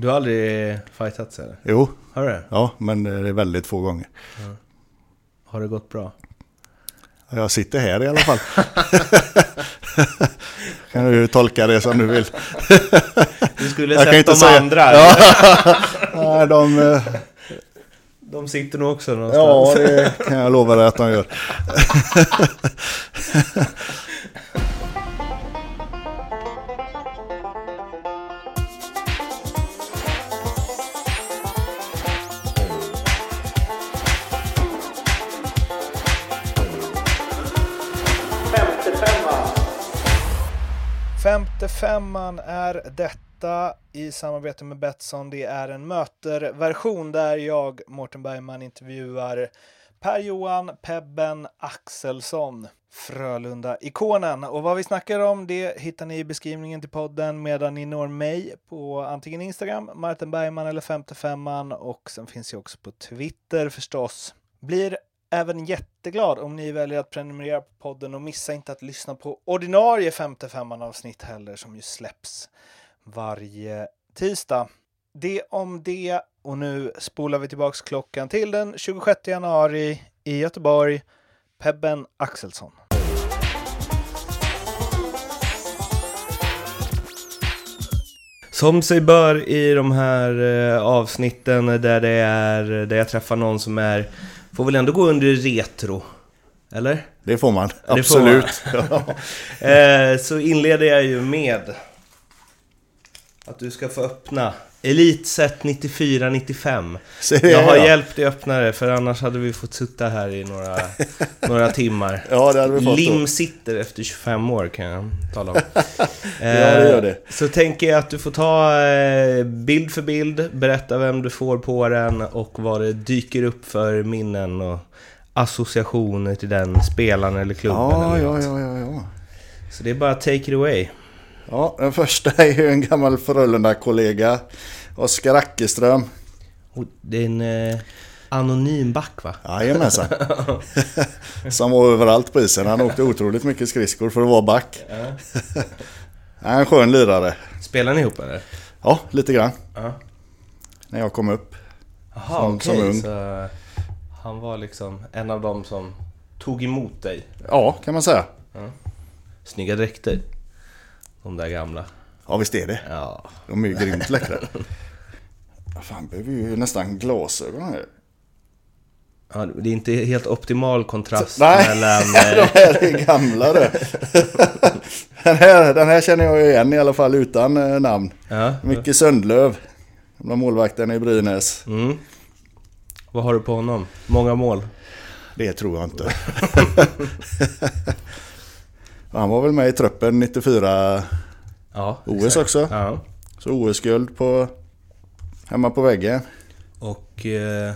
Du har aldrig fightats eller? Jo, Har du det? ja, men det är väldigt få gånger. Har det gått bra? Jag sitter här i alla fall. kan du tolka det som du vill. Du skulle Jag sett de säga- andra. Ja. Nej, de, eh, De sitter nog också ja, någonstans. det kan jag lova dig att de gör. femman är detta i samarbete med Betsson. Det är en möterversion där jag, Mårten Bergman, intervjuar Per-Johan Pebben Axelsson, Frölunda-ikonen. Och vad vi snackar om det hittar ni i beskrivningen till podden medan ni når mig på antingen Instagram, Martin Bergman eller femte femman och sen finns jag också på Twitter förstås. Blir även jätteglad om ni väljer att prenumerera på podden och missa inte att lyssna på ordinarie 55 avsnitt heller som ju släpps varje tisdag. Det om det och nu spolar vi tillbaks klockan till den 26 januari i Göteborg. Pebben Axelsson. Som sig bör i de här eh, avsnitten där det är, där jag träffar någon som är, får väl ändå gå under retro. Eller? Det får man, får absolut. Eh, så inleder jag ju med att du ska få öppna Elitset 94-95. Så det Jag är har jag. hjälpt dig öppna det för annars hade vi fått sitta här i några, några timmar. Ja, det hade vi fått. Lim sitter efter 25 år kan jag tala om. Ja, det gör det. Eh, Så tänker jag att du får ta eh, bild för bild, berätta vem du får på den och vad det dyker upp för minnen och associationer till den spelaren eller klubben. Ja, eller ja, ja, ja, ja. Så det är bara take it away. Ja, den första är ju en gammal Frölunda-kollega. Oskar Ackerström. Och det är en eh, anonym back va? Jajamensan. Som var överallt på isen. Han åkte otroligt mycket skridskor för att vara back. Han är en skön lirare. Spelar ni ihop eller? Ja, lite grann. Ja. När jag kom upp. Jaha, Som- okej. som ung. Så han var liksom en av dem som tog emot dig. Ja, kan man säga. Snygga dräkter. De där gamla. Ja, visst är det. Ja. De är ju grymt läckra. Fan, behöver ju nästan glasögon här. ja. Det är inte helt optimal kontrast Nej, mellan... de eh, här är gamla du. Den här, den här känner jag igen i alla fall utan eh, namn. Ja. Micke Sundlöv. Gamla målvakten i Brynäs. Mm. Vad har du på honom? Många mål? Det tror jag inte. Han var väl med i truppen 94 Ja, OS exakt. också. Ja. Så OS-guld på, hemma på väggen. Och eh,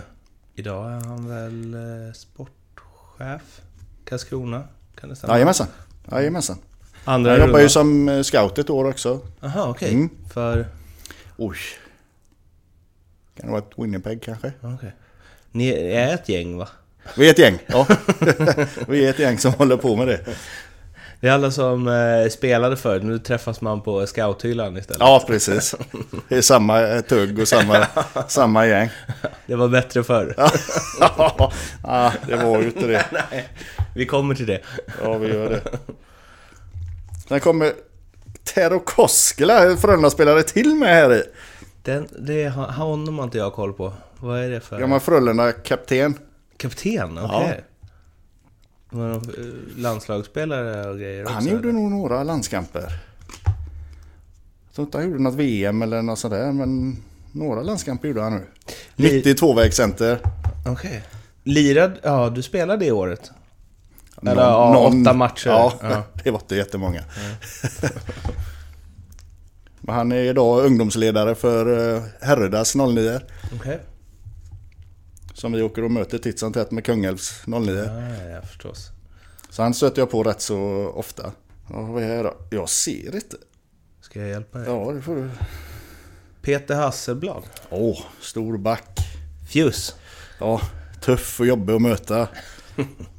idag är han väl eh, sportchef? Karlskrona? Kan det stämma? Jajamensan. Jajamensan. Andra Han jobbar ju som eh, scout ett år också. Jaha, okej. Mm. För... Oj. Kan det vara ett Winnipeg kanske? Okej. Ni är ett gäng va? Vi är ett gäng. Ja. Vi är ett gäng som håller på med det. Det är alla som eh, spelade förr, nu träffas man på scouthyllan istället. Ja, precis. Det är samma eh, tugg och samma, samma gäng. Det var bbättre förr. Ja, det var ju inte det. Nej, vi kommer till det. Ja, vi gör det. Sen kommer Tero Koskela, Frölunda-spelare till med här i. Den, det är, honom har inte jag koll på. Vad är det för... Gammal Frölunda-kapten. Kapten? Okej. Var de eh, landslagsspelare och grejer också? Han gjorde eller? nog några landskamper. Jag tror inte han gjorde något VM eller något sådär, men några landskamper gjorde han nu. Li- 92-vägscenter. Okej. Lirad... Ja, du spelade det året? Eller ja, någon- åtta matcher. Ja, Ja. det var inte jättemånga. Men han är idag ungdomsledare för eh, Härrydas 09. Okej. Som vi åker och möter titt som tätt med Kungälvs 09. Ja, ja, förstås. Så han stöter jag på rätt så ofta. Ja, vad är det då? Jag ser inte. Ska jag hjälpa dig? Ja, det får du. Peter Hasselblad. Åh, stor back. Fjus. Ja, tuff och jobbig att möta.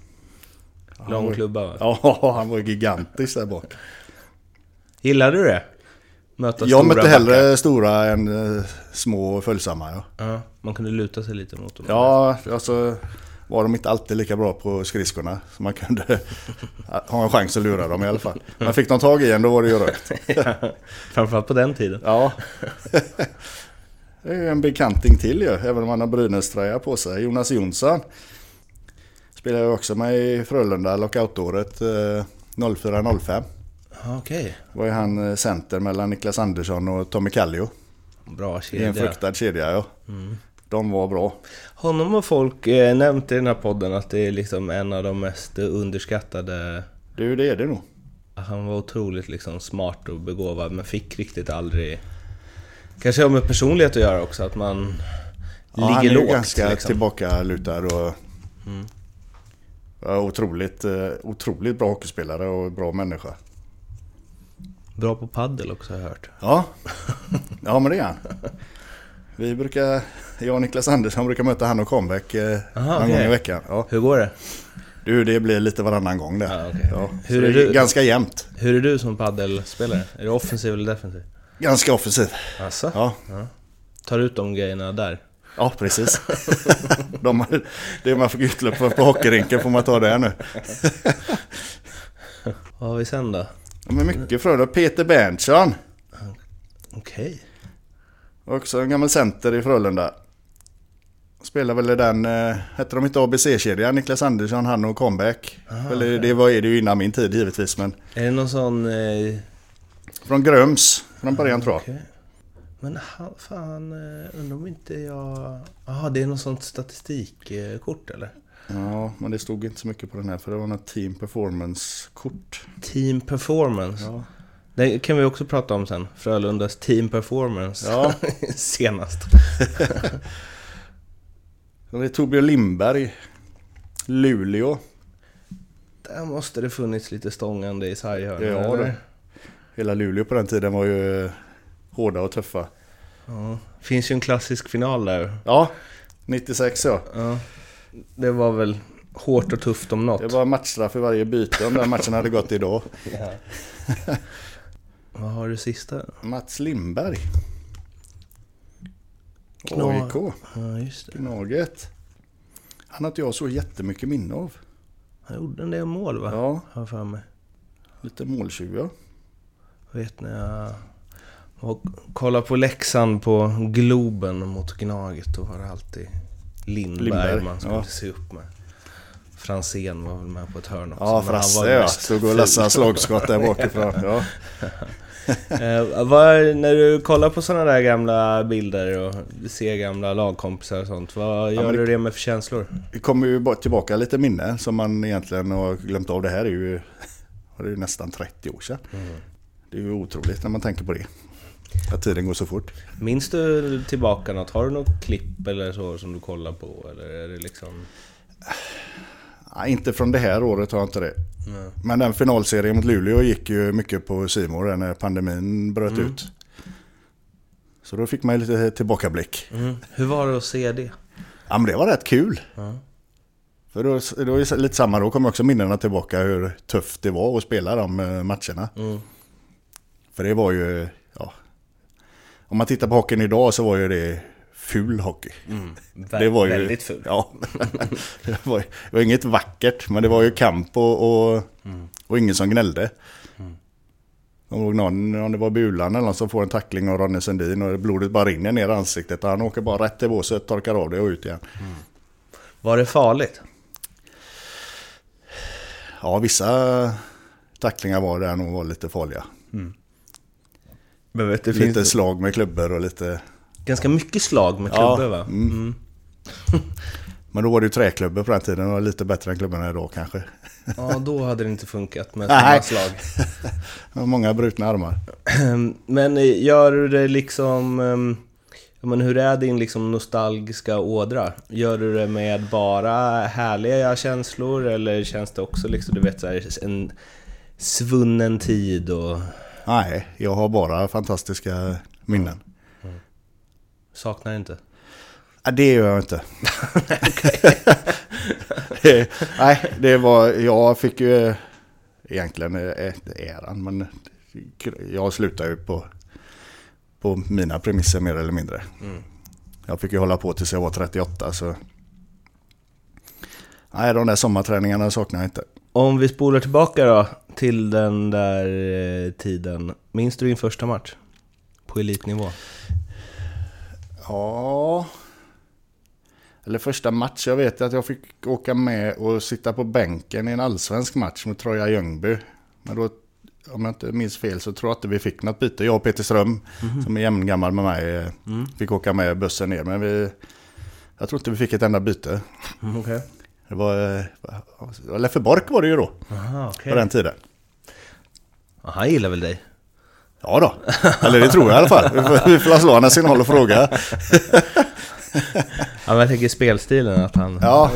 Lång klubba va? Ja, han var gigantisk där bak. Gillar du det? Möta Jag mötte hellre backar. stora än eh, små och följsamma. Ja, Ja, man kunde luta sig lite mot dem. ja alltså var de inte alltid lika bra på skridskorna. Så man kunde ha en chans att lura dem i alla fall. Men fick de tag i en då var det ju rökt. Framförallt på den tiden. Ja. Det är en bekanting till ju, även om han har Brynäs-tröja på sig. Jonas Jonsson. Spelar ju också med i Frölunda lockoutåret eh, 04-05. Okej, var ju han eh, center mellan Niklas Andersson och Tommy Kallio. bra I en kedja. fruktad kedja ja. De var bra. Honom har folk eh, nämnt i den här podden att det är liksom en av de mest underskattade... Du, det är det nog. Han var otroligt liksom smart och begåvad men fick riktigt aldrig... Kanske har med personlighet att göra också, att man Ja, han är ligger lågt. ganska liksom. tillbakalutad och ja, otroligt, eh, otroligt bra hockeyspelare och bra människa. Bra på paddel också har jag hört. Ja, ja men det är han. Vi brukar, jag och Niklas Andersson brukar möta han och comeback eh, Aha, någon okej. gång i veckan. Ja. Hur går det? Du, det blir lite varannan gång det. Ja, okej. Ja, Hur är du? ganska jämnt. Hur är du som paddelspelare? Är du offensiv eller defensiv? Ganska offensiv. Alltså? Ja, Tar ut de grejerna där? ja precis. De, det man fick utlöp för på hockeyrinken får man ta det nu. Vad har vi sen då? Men mycket Frölunda. Peter Berntsson. Okej. Också en gammal center i Frölunda. Spelar väl i den, eh, hette de inte ABC-kedjan? Niklas Andersson, han och comeback. Eller det var är det ju innan min tid givetvis men. Är det någon sån... Eh, Från Gröms från början tror jag. okej. Men han, fan, eh, undrar om inte jag... Jaha, det är något sånt statistikkort eller? Ja, men det stod inte så mycket på den här för det var något team performance-kort. Team performance. Ja. Det kan vi också prata om sen. Frölundas team performance. Ja. Senast. Det är Torbjörn Lindberg. Luleå. Där måste det funnits lite stångande i sarghörnen. Ja, eller? det. Hela Luleå på den tiden var ju eh, hårda och tuffa. Ja. Finns ju en klassisk final där. Ja, 96 ja. Ja. Det var väl hårt och tufft om något. Det var matchstraff i varje byte om den matchen hade gått idag. Ja. Vad har du sista? Mats Lindberg. AIK. Ja, just det. Gnaget. Han har inte jag så jättemycket minne av. Han gjorde en del mål va? Ja, Har för mig. lite måltjuv ja. Jag vet när jag var- kollade på Leksand på Globen mot Gnaget. Då var det alltid Lindberg, Lindberg, man skulle ja. se upp med. Fransén var väl med på ett hörn också. Ja, Frasse ja. Stod och lässade slagskott där bakifrån. Ja. Eh, vad, när du kollar på sådana där gamla bilder och ser gamla lagkompisar och sånt, vad gör det- du det med för känslor? Det kommer ju tillbaka lite minnen som man egentligen har glömt av. Det här är ju, det är ju nästan 30 år sedan. Det är ju otroligt när man tänker på det. Att tiden går så fort. Minns du tillbaka något? Har du något klipp eller så som du kollar på? Eller är det liksom... Nej, inte från det här året har jag inte det. Nej. Men den finalserien mot Luleå gick ju mycket på Simor när pandemin bröt ut. Så då fick man ju lite tillbakablick. Mm. Hur var det att se det? Ja men det var rätt kul. Ja. För då, då är lite samma, då kommer också minnena tillbaka hur tufft det var att spela de eh, matcherna. Mm. För det var ju. Om man tittar på hockeyn idag så var ju det ful hockey. Vä- Det var ju, Väldigt fult. Ja. det, var, det var inget vackert, men det var ju kamp och, och, och ingen som gnällde. Jag ihåg någon, om det var Bulan eller någon som får en tackling av Ronny Sundin och blodet bara rinner ner i ansiktet. Han åker bara rätt i båset, torkar av det och ut igen. Var det farligt? Ja, vissa tacklingar var där nog var lite farliga. Men vet, det lite finns slag med klubbor och lite... ganska mycket slag med Ja, klubbor va? mm. Mm. Men då var det ju träklubbor på den tiden och lite bättre än klubborna idag kanske. Ja, då hade det inte funkat med sådana slag. Många brutna armar. Men eh, gör du det liksom... ehm, ja, Men hur är din liksom nostalgiska ådra? Gör du det med bara härliga känslor eller känns det också liksom, du vet så här, en svunnen tid och Nej, jag har bara fantastiska minnen. saknar inte? Ja, det gör jag inte. det, nej, det var... Jag fick ju egentligen eh, äran, men jag slutade ju på på mina premisser mer eller mindre. Jag fick ju hålla på tills jag var 38 så... Nej, de där sommarträningarna saknar jag inte. Om vi spolar tillbaka då till den där eh, tiden. Minns du din första match? På elitnivå? Ja... Eller första match, jag vet att jag fick åka med och sitta på bänken i en allsvensk match mot Troja Ljungby. Men då, om jag inte minns fel, så tror jag inte vi fick något byte. Jag och Peter Ström, som är jämngammal med mig, eh, fick åka med bussen ner. Men vi... Jag tror inte vi fick ett enda byte. Mm, Okej. Det var... eh, Leffe Bork var det ju då, Aha, på okej. den tiden. Ja, Han gillar väl dig? Ja då, eller det tror jag i alla fall. Vi får, slå honom en signal och fråga. Ja, men jag tänker spelstilen att han... Ja.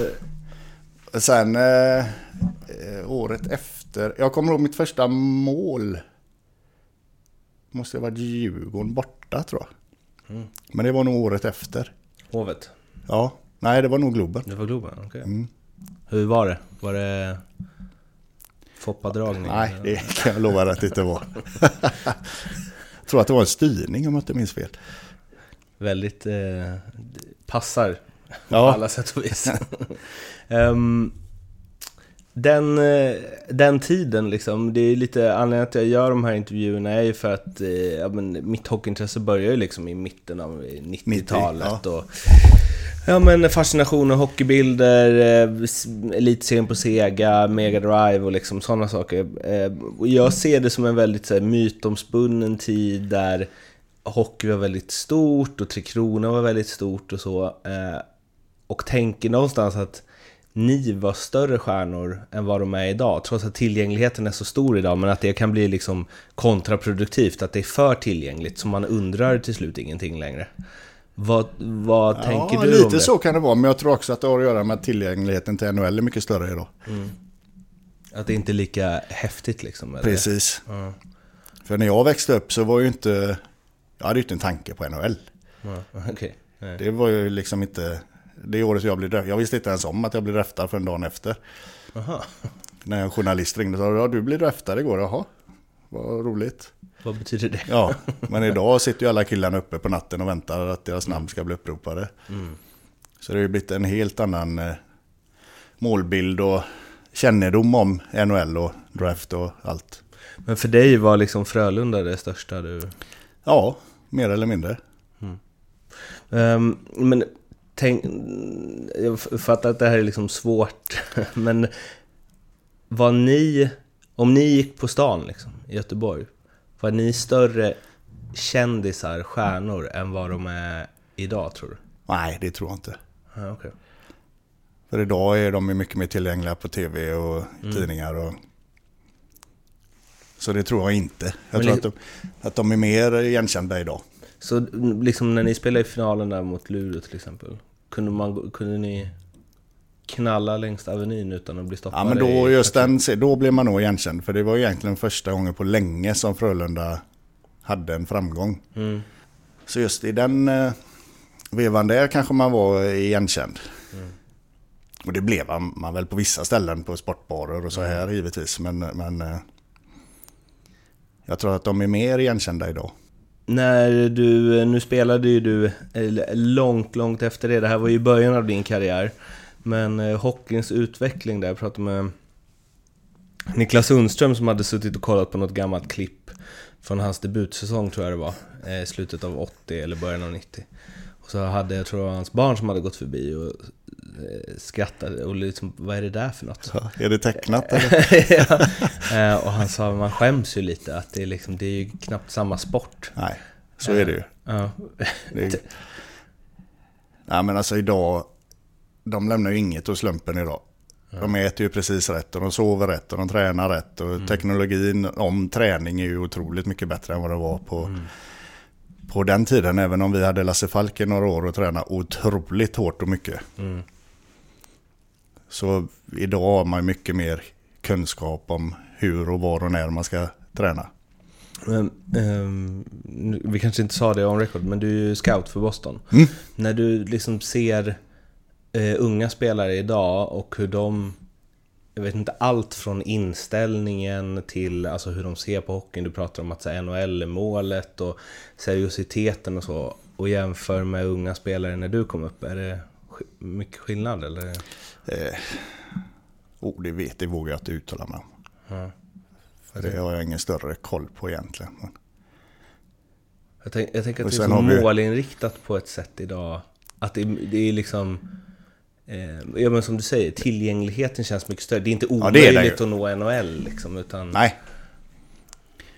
Sen eh, året efter, jag kommer ihåg mitt första mål. Måste ha varit Djurgården borta tror jag. Mm. Men det var nog året efter. Hovet. Ja, nej det var nog Globen. Det var Globen, okej. Mm. Hur var det? Var det Foppadragning? Nej, det kan jag lova att det inte var. jag tror att det var en styrning om jag inte minns fel. Väldigt... Eh, passar på Ja, alla sätt och vis. Ehm, den, eh, den tiden liksom, det är lite anledningen att jag gör de här intervjuerna är ju för att eh, ja, men mitt hockeyintresse börjar ju liksom i mitten av 90-talet. och, ja men fascination och hockeybilder, eh, elitserien på Sega, Mega Drive och liksom sådana saker. Eh, och jag ser det som en väldigt så här, mytomspunnen tid där hockey var väldigt stort och Tre Kronor var väldigt stort och så. Eh, och tänker någonstans att ni var större stjärnor än vad de är idag, trots att tillgängligheten är så stor idag, men att det kan bli liksom kontraproduktivt, att det är för tillgängligt, så man undrar till slut ingenting längre. Vad, vad tänker ja, du lite om det? så kan det vara. Men jag tror också att det har att göra med att tillgängligheten till NHL är mycket större idag. Att det inte är lika häftigt liksom? Eller? Precis. Ja, För när jag växte upp så var ju inte... Jag hade ju inte en tanke på NHL. okej. Nej. Det var ju liksom inte... Det året jag blev draftad. Jag visste inte ens om att jag blev draftad för en dag efter. Aha. När en journalist ringde och sa ja, du blev draftad igår. Jaha, vad roligt. Vad betyder det? Ja, men idag sitter ju alla killarna uppe på natten och väntar att deras namn ska bli uppropade. Mm. Så det har ju blivit en helt annan eh, målbild och kännedom om NHL och draft och allt. Men för dig var liksom Frölunda det största du... Ja, mer eller mindre. Ehm, men tänk, jag fattar att det här är liksom svårt, men var ni, om ni gick på stan liksom, i Göteborg, var ni större kändisar, stjärnor, än vad de är idag tror du? Nej, det tror jag inte. Ja, okej. För idag är de mycket mer tillgängliga på tv och tidningar. Och... Så det tror jag inte. Jag Men tror li- att de, att de är mer igenkända idag. Så liksom när ni spelade i finalen där mot Luleå till exempel, kunde, man, kunde ni knalla längs Avenyn utan att bli stoppade? Ja, men då, just den, då blev man nog igenkänd. För det var egentligen första gången på länge som Frölunda hade en framgång. Mm. Så just i den eh, vevan där kanske man var igenkänd. Och det blev man, man väl på vissa ställen på sportbarer och så här givetvis. Men, men eh, jag tror att de är mer igenkända idag. När du, nu spelade ju du eh, långt, långt efter det. Det här var ju början av din karriär. Men eh, hockeyns utveckling där, jag pratade med Niklas Sundström som hade suttit och kollat på något gammalt klipp från hans debutsäsong tror jag det var. Eh, slutet av 80 eller början av 90. Och så hade jag tror det var hans barn som hade gått förbi och eh, skrattade och liksom, vad är det där för något? Så, är det tecknat eller? ja. eh, och han sa, man skäms ju lite att det är, liksom, det är ju knappt samma sport. Nej, så är det ju. Ja. Det är... Nej men alltså idag, de lämnar ju inget åt slumpen idag. De äter ju precis rätt och de sover rätt och de tränar rätt. Och teknologin om träning är ju otroligt mycket bättre än vad det var på, på den tiden. Även om vi hade Lasse Falk i några år och tränade otroligt hårt och mycket. Mm. Så idag har man mycket mer kunskap om hur och var och när man ska träna. Men, nu- vi kanske inte sa det on record, men du är ju scout för Boston. Mm. När du liksom ser eh, unga spelare idag och hur de jag vet inte, allt från inställningen till alltså hur de ser på hockeyn. Du pratar om att så här, NHL är målet och seriositeten och så. Och jämför med unga spelare när du kom upp. Är det mycket skillnad eller? Eh, oh, det vet det vågar jag inte uttala mig om. Ja. För det har jag ingen större koll på egentligen. Men, Jag, tänk, jag tänker att det är så vi- målinriktat på ett sätt idag. Att det, det är liksom... Eh, ja men som du säger, tillgängligheten känns mycket större. Det är inte Ja, det är omöjligt att nå NHL liksom, utan... nej.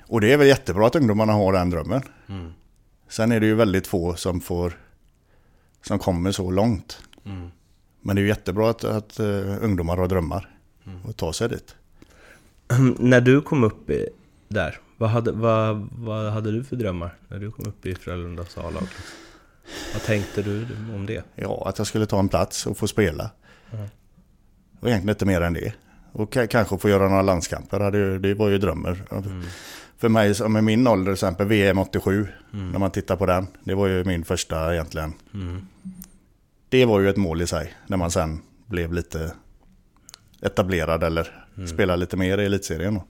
Och det är väl jättebra att ungdomarna har den drömmen. Mm. Sen är det ju väldigt få som får som kommer så långt. Mm. Men det är ju jättebra att, att eh, ungdomar har drömmar Mm. och tar sig dit. När du kom upp i, där, vad hade, vad, vad hade du för drömmar när du kom upp i Frölundas A-lag? Vad tänkte du om det? Ja, att jag skulle ta en plats och få spela. Mm. Och egentligen inte mer än det. Och ka- kanske få göra några landskamper, det var ju drömmer. Mm. För mig som är min ålder, till exempel VM 87, Mm. när man tittar på den. Det var ju min första egentligen. Mm. Det var ju ett mål i sig, när man sen blev lite etablerad eller Mm. spelade lite mer i elitserien.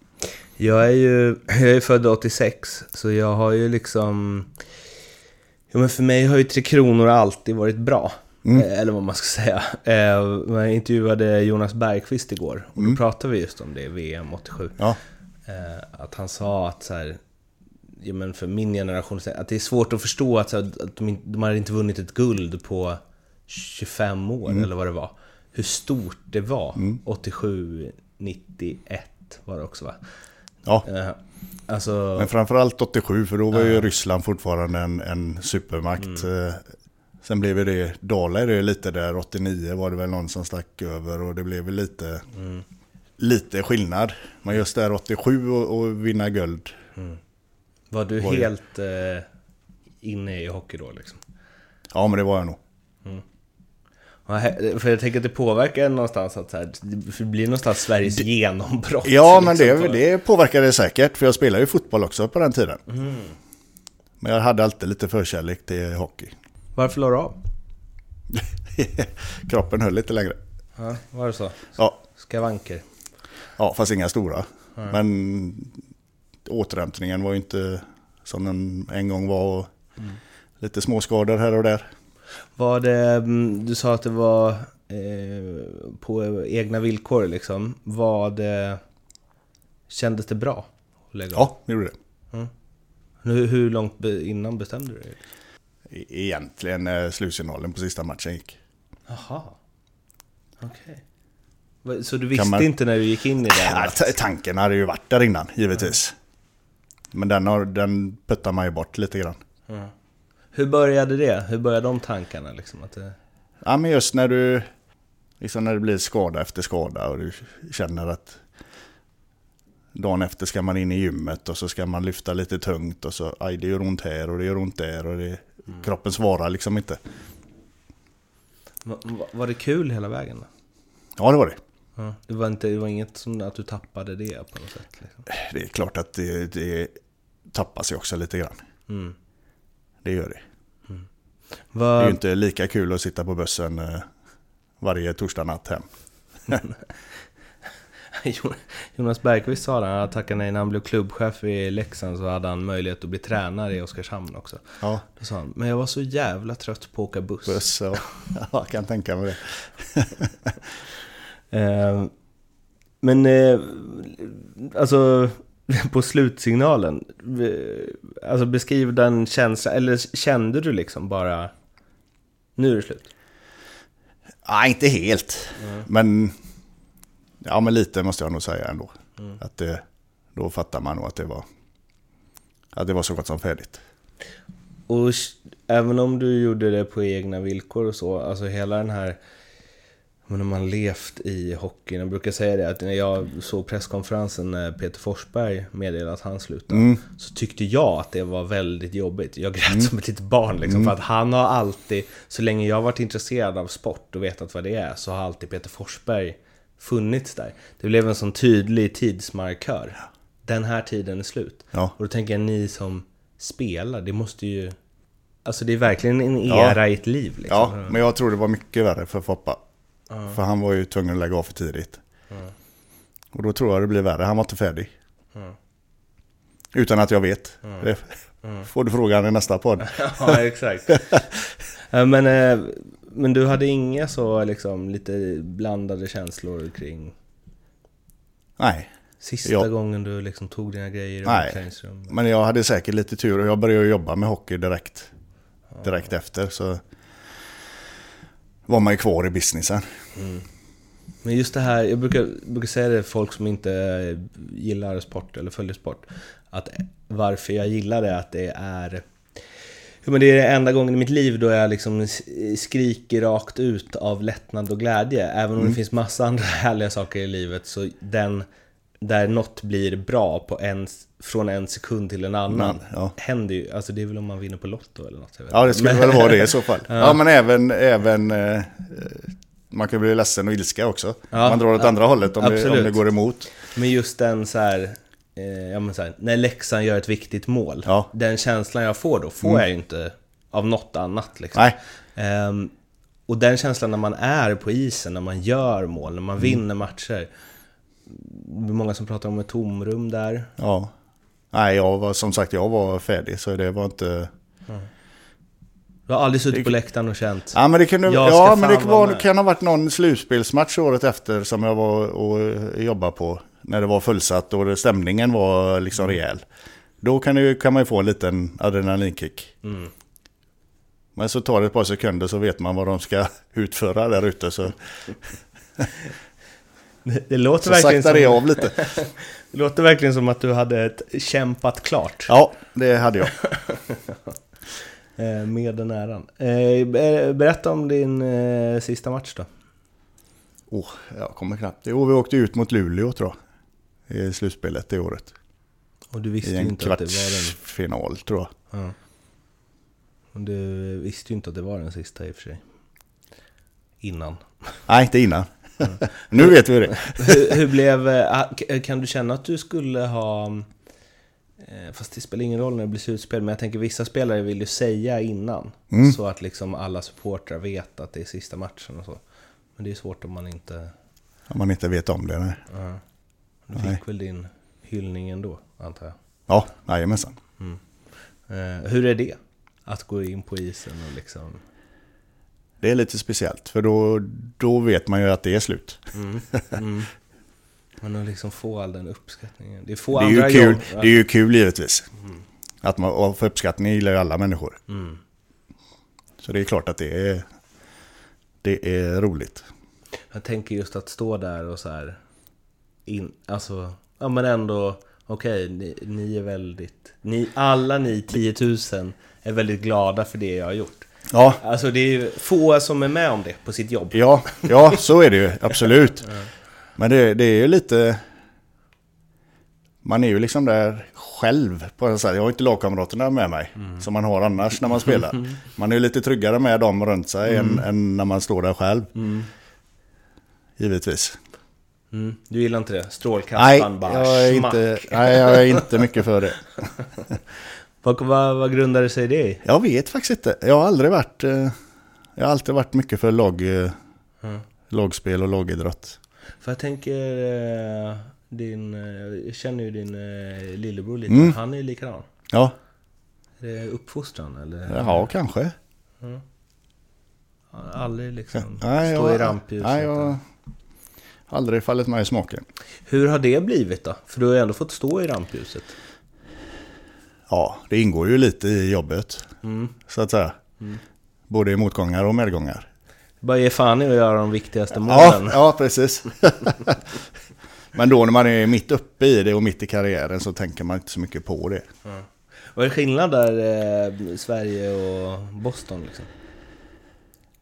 Jag är ju jag är född 86, så jag har ju liksom... Ja, men för mig har ju Tre Kronor alltid varit bra. Mm. Eh, Eller vad man ska säga. Eh, Jag intervjuade Jonas Bergqvist igår och då Mm. pratade vi just om det, VM 87. Ja, Eh, Att han sa att så här, ja, men för min generation, att det är svårt att förstå att, så här, att de, de hade inte vunnit ett guld på 25 år Mm. eller vad det var. Hur stort det var. 87, 91 var det också va? Ja. Eh, Alltså, Men framförallt 87, för då var ju Ryssland fortfarande en, en supermakt. Mm. Eh, Sen blev det, dalade det lite där, 89 var det väl någon som stack över och det blev lite, mm, lite skillnad. Men just där 87 och, och vinna guld, var du var helt eh, inne i hockey då liksom? ja men det var jag nog. Ja, För jag tänker att det påverkar någonstans att så här, det blir någonstans Sveriges genombrott. Ja men det, liksom, på- det påverkade säkert, för jag spelade ju fotboll också på den tiden. Mm. Men jag hade alltid lite förkärlek till hockey. Varför la du av? Kroppen höll lite längre. Ja, var det så? Ja, Skavanker? ja fast inga stora. Men återhämtningen var ju inte som den en gång var. Och Lite småskador här och där. Var det, mm, du sa att det var eh, på egna villkor liksom. Var det, kändes det bra att lägga? Ja, det gjorde det. Hur, hur långt innan bestämde du dig? E- Egentligen när slutsignalen på sista matchen gick. Jaha. Okej. Va- Så du visste man- inte när du gick in i det? Ja, tanken hade ju varit där innan, givetvis. Men den, har, den puttar man ju bort lite grann. Ja. Hur började det? Hur började de tankarna liksom? Att det... Ja, men just när du... Liksom när det blir skada efter skada och du känner att dagen efter ska man in i gymmet och så ska man lyfta lite tungt och så aj det gör ont här och det gör ont där och det, kroppen svarar liksom inte. Va- va- Var det kul hela vägen då? Ja det var det. Ja. Det, var inte, det var inget som att du tappade det på något sätt? Liksom. Det är klart att det, det tappar sig också lite grann. Mm. Det gör det. Det Vad- är ju inte lika kul att sitta på bussen eh, varje torsdag natt hem. Jonas Bergqvist sa det, han tackat nej när han blev klubbchef i Leksand så hade han möjlighet att bli tränare i Oskarshamn också. Ja, Då sa han, men jag var så jävla trött på att åka buss. buss ja, jag kan tänka mig det. Eh, men eh, alltså på slutsignalen, alltså beskriv den känslan, eller kände du liksom bara nu är det slut? Nej, inte helt. Men, ja, men lite måste jag nog säga ändå. Att det, då fattar man nog att det var, att det var så gott som färdigt. Och även om du gjorde det på egna villkor och så, alltså hela den här men när man levt i hockeyn, jag brukar säga det att när jag såg presskonferensen när Peter Forsberg meddelade att han slutade Mm. Så tyckte jag att det var väldigt jobbigt Jag grät som ett litet barn liksom, för att han har alltid Så länge jag har varit intresserad av sport och vetat vad det är Så har alltid Peter Forsberg funnits där Det blev en sån tydlig tidsmarkör Den här tiden är slut Ja. Och då tänker jag, ni som spelar, det måste ju... Alltså det är verkligen en Ja. era i ett liv liksom. Ja, men jag tror det var mycket värre för Foppa. För han var ju tvungen att lägga av för tidigt. Och då tror jag det blir värre. Han var inte färdig. Mm. Utan att jag vet. Mm. Det Mm. får du fråga han i nästa podd. ja, exakt. Eh, men, eh, men du hade inga så liksom lite blandade känslor kring Nej, sista Ja. gången du liksom tog dina grejer i Nej. omklädningsrummet? men jag hade säkert lite tur och jag började jobba med hockey direkt. Direkt efter så var man ju kvar i businessen. Mm. Men just det här, jag brukar, brukar säga det till folk som inte gillar sport eller följer sport. Att varför jag gillar det att det är... Men det är den enda gången i mitt liv då jag liksom skriker rakt ut av lättnad och glädje. Även om det finns massa andra härliga saker i livet så den där något blir bra på en, från en sekund till en annan Ja. händer ju. Alltså det är väl om man vinner på Lotto eller något. Ja, det skulle Men- väl vara det i så fall. Ja. Ja, men även, även eh, eh, man kan bli ledsen och ilska också. Ja, man drar åt andra hållet om det, om det går emot. Men just den så här, eh, men så här, när Leksand gör ett viktigt mål. Den känslan jag får då, får Mm. jag ju inte av något annat. Liksom. Nej, Ehm, och den känslan när man är på isen, när man gör mål, när man Mm. vinner matcher. Det är många som pratar om ett tomrum där. ja. Nej, jag var, som sagt, jag var färdig så det var inte... Du har aldrig suttit Det- på läktaren och känt... Ja men det, kunde, ja, men det var, kan ha varit någon slutspelsmatch året efter som jag var och jobbade på. När det var fullsatt och stämningen var liksom rejäl. Då kan, det, kan man ju få en liten adrenalinkick. Mm. Men så tar det ett par sekunder så vet man vad de ska utföra där ute. Så, Det, det, låter så verkligen saktar det som, av lite. det låter verkligen som att du hade ett kämpat klart. Ja, det hade jag. Eh, med den äran. Eh, ber- berätta om din eh, sista match då. Oh, jag kommer knappt. Jo, vi åkte ut mot Luleå tror jag. I slutspelet det året. Och du visste I en inte att det var den... kvartsfinal tror jag. Ja. Och du visste ju inte att det var den sista i och för sig. Innan. Nej, inte innan. nu vet vi det. hur, hur blev... eh, ah, k- Kan du känna att du skulle ha... eh, Fast det spelar ingen roll när det blir slutspel, men jag tänker vissa spelare vill ju säga innan. Mm. Så att liksom alla supportrar vet att det är sista matchen och så. Men det är svårt om man inte... Om man inte vet om det. Nej. Ja. Du Nej. fick väl din hyllning ändå, antar jag. Ja, jajamensan. Eh, hur är det? Att gå in på isen och liksom... Det är lite speciellt för då, då vet man ju att det är slut. Mm, mm. Men att liksom få all den uppskattningen. Det är få Det är andra ju kul, jobb. det är ju kul givetvis. Att man, och för uppskattning gillar ju alla människor. Mm. Så det är klart att det är, det är roligt. Jag tänker just att stå där och så här... In, alltså, ja men ändå... Okej, ni, ni är väldigt... Ni, alla ni 10 000 är väldigt glada för det jag har gjort. Ja, Alltså det är ju få som är med om det på sitt jobb. ja, ja så är det ju absolut. Men det, det är ju lite... Man är ju liksom där själv. På en så här, jag har inte lagkamraterna med mig. Som man har annars när man spelar. Man är ju lite tryggare med dem runt sig än, än när man står där själv. Givetvis. Mm. Du gillar inte det? Nej, Strålkastaren bara jag är smack. inte, nej, jag är inte mycket för det. Vad, vad, vad grundar det sig det i? Jag vet faktiskt inte. Jag har aldrig varit... eh, Jag har alltid varit mycket för lag, eh, Mm. lagspel och lagidrott. För jag tänker, eh, din, jag känner ju din lillebror lite, Mm. han är ju likadan. Ja, Är det uppfostran eller? ja kanske. Har aldrig liksom Nej, stå jag, i rampljuset. Nej, jag har aldrig fallit mig i smaken. Hur har det blivit då? För du har ju ändå fått stå i rampljuset. Ja, det ingår ju lite i jobbet. Mm. Så att säga. Både i motgångar och medgångar. Bara ge fan i att göra de viktigaste Ja, målen. ja, precis. Men då när man är mitt uppe i det och mitt i karriären så tänker man inte så mycket på det. Vad är skillnad där eh, Sverige och Boston liksom?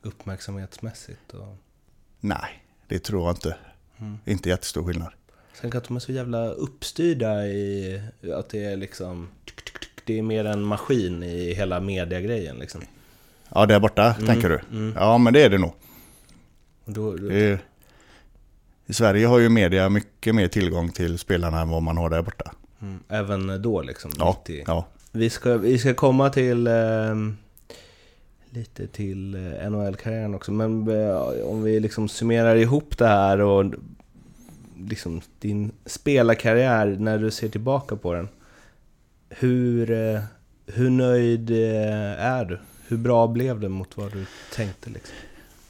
Uppmärksamhetsmässigt och... Nej, det tror jag inte. Inte jättestor skillnad. Sen att de är så jävla uppstyrda i att det är liksom... Det är mer en maskin i hela mediagrejen liksom. Ja, där borta tänker du? Ja, men det är det nog. Då, då, Det är, I Sverige har ju media mycket mer tillgång till spelarna än vad man har där borta. mm, även då liksom. Ja, mitt i- ja. Vi, ska, vi ska komma till... ehm, lite till eh, NHL-karriären också. Men eh, om vi liksom summerar ihop det här och liksom, din spelarkarriär, när du ser tillbaka på den. Hur, eh, hur nöjd eh, är du? Hur bra blev det mot vad du tänkte? Liksom?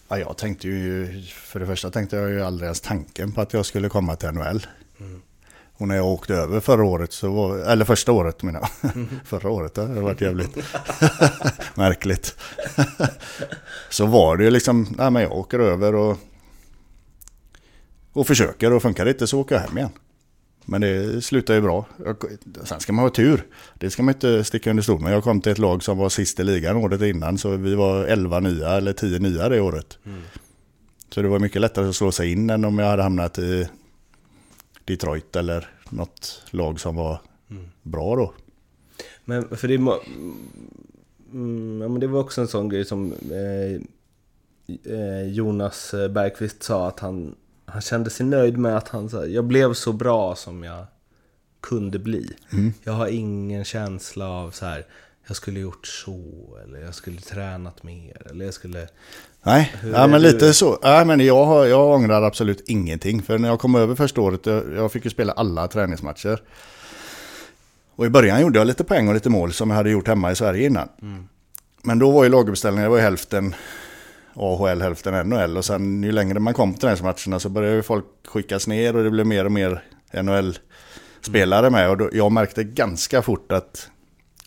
Ja, jag tänkte ju, för det första tänkte jag ju aldrig ens tanken på att jag skulle komma till NHL. Mm. Och när jag åkte över förra året, så var, eller första året menar jag. Mm. förra året, det har varit jävligt märkligt. så var det ju liksom, nej men jag åker över och, och försöker och funkar det inte så åker jag hem igen. Men det slutar ju bra. Sen ska man ha tur. Det ska man inte sticka under stol med. Jag kom till ett lag som var sist i ligan året innan. Så vi var 11 nya eller 10 nya det året. Mm. Så det var mycket lättare att slå sig in än om jag hade hamnat i Detroit eller något lag som var mm. bra då. Men för det, mm, ja, men det var också en sån grej som eh, eh Jonas Bergqvist sa att han han kände sig nöjd med att han jag blev så bra som jag kunde bli. Mm. Jag har ingen känsla av så här, jag skulle gjort så, eller jag skulle tränat mer, eller jag skulle... Nej, ja, men lite du? så. Ja, men jag, har, jag ångrar absolut ingenting. För när jag kom över första året, jag, jag fick ju spela alla träningsmatcher. Och i början gjorde jag lite poäng och lite mål som jag hade gjort hemma i Sverige innan. Mm. Men då var ju laguppställningen, det var ju hälften AHL hälften NHL och sen ju längre man kom till de matcherna så började ju folk skickas ner och det blev mer och mer NHL-spelare med och då, jag märkte ganska fort att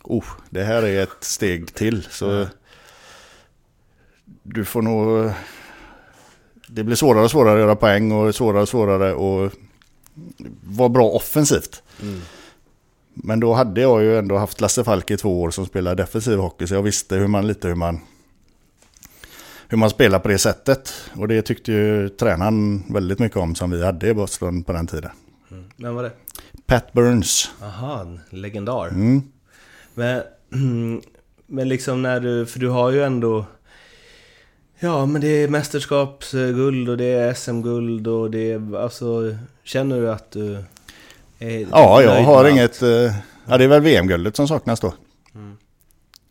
oh, det här är ett steg till så du får nog det blir svårare och svårare att göra poäng och svårare och svårare att vara bra offensivt. Mm. Men då hade jag ju ändå haft Lasse Falk i två år som spelade defensiv hockey så jag visste hur man, lite hur man hur man spelar på det sättet. Och det tyckte ju tränaren väldigt mycket om som vi hade i Boston på den tiden. Mm. Vem var det? Pat Burns. Aha, legendar. Mm. Men, men liksom när du, för du har ju ändå... Ja, men det är mästerskapsguld och det är SM-guld och det är... Alltså, känner du att du är Ja, jag har inget... Eh, ja, det är väl VM-guldet som saknas då. Mm.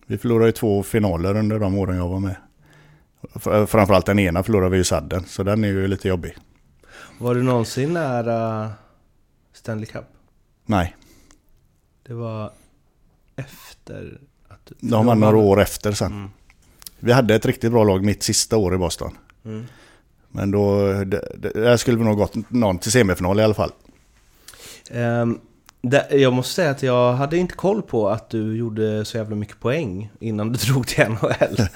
Vi förlorade ju två finaler under de åren jag var med. Framförallt den ena förlorade vi ju sadden, så den är ju lite jobbig. Var du någonsin nära Stanley Cup? Nej. Det var efter? Att De var några år efter sen. Mm. Vi hade ett riktigt bra lag mitt sista år i Boston. Mm. Men då, där skulle vi nog gått någon till semifinal i alla fall. Um, jag måste säga att jag hade inte koll på att du gjorde så jävla mycket poäng innan du drog till NHL.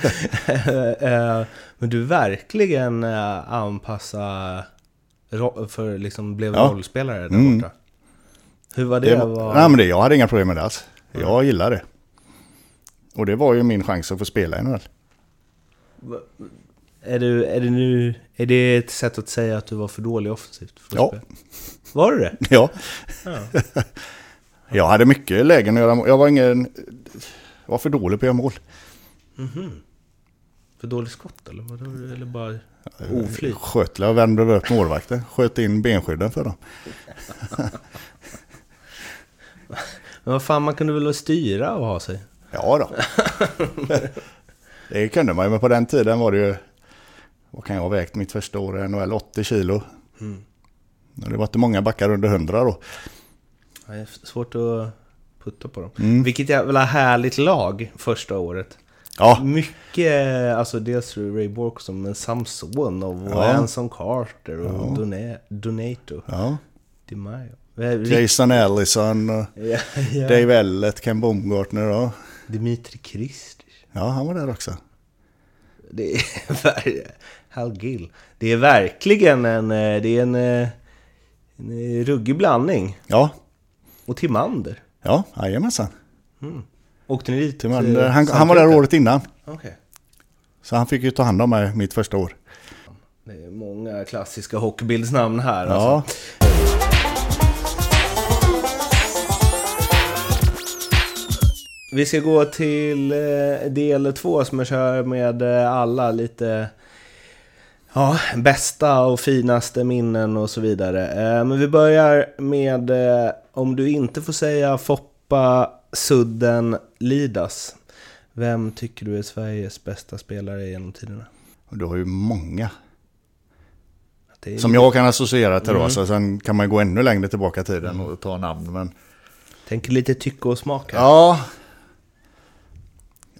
Eh, men du verkligen eh, anpassa för liksom blev ja. rollspelare där mm. borta. Hur var det? det var... Nej, men det, jag hade inga problem med det alls. Jag mm. gillar det. Och det var ju min chans att få spela i NHL. Är, du, är, det nu, är det ett sätt att säga att du var för dålig offensivt? För ja. Spela? Var du det? Ja. ja. jag hade mycket lägen att göra mål. Jag var ingen... Jag var för dålig på att göra mål. Mm -hmm. För dålig skott eller? Var eller bara oflyt? Sköt jag vände upp målvakten. Sköt in benskydden för dem. Men vad fan, man kunde väl styra och ha sig? Ja då. det kunde man ju, men på den tiden var det ju... Vad kan jag ha vägt mitt första år i NHL? 80 kilo. Mm. Det var inte många backar under 100 då. det är svårt att putta på dem. Mm. Vilket jävla härligt lag första året. Ja. Mycket, alltså dels Ray Borkson, men Samson och ja. Anson Carter och ja. Dona Donato. Ja. DiMaio. Jason Ellison och ja, ja. Dave Ellett, Ken Baumgartner och... Dimitri Kristis. Ja, han var där också. Det är... Hal Gill. Det är verkligen en... Eh, det är en eh, en ruggig blandning. Ja. Och Timander. Ja, jajamensan. Mm. Åkte ni dit? Timander, han, han var där året innan. Okay. Så han fick ju ta hand om mig mitt första år. Det är många klassiska hockeybildsnamn här. Ja. Alltså. Vi ska gå till eh, del två som jag kör med eh, alla lite Ja, bästa och finaste minnen och så vidare. Eh, men vi börjar med, eh, om du inte får säga Foppa, Sudden, Lidas. Vem tycker du är Sveriges bästa spelare genom tiderna? Du har ju många. Är Som jag kan associera till då, så sen kan man gå ännu längre tillbaka i tiden och ta namn. Men Tänker lite tycke och smak här. ja...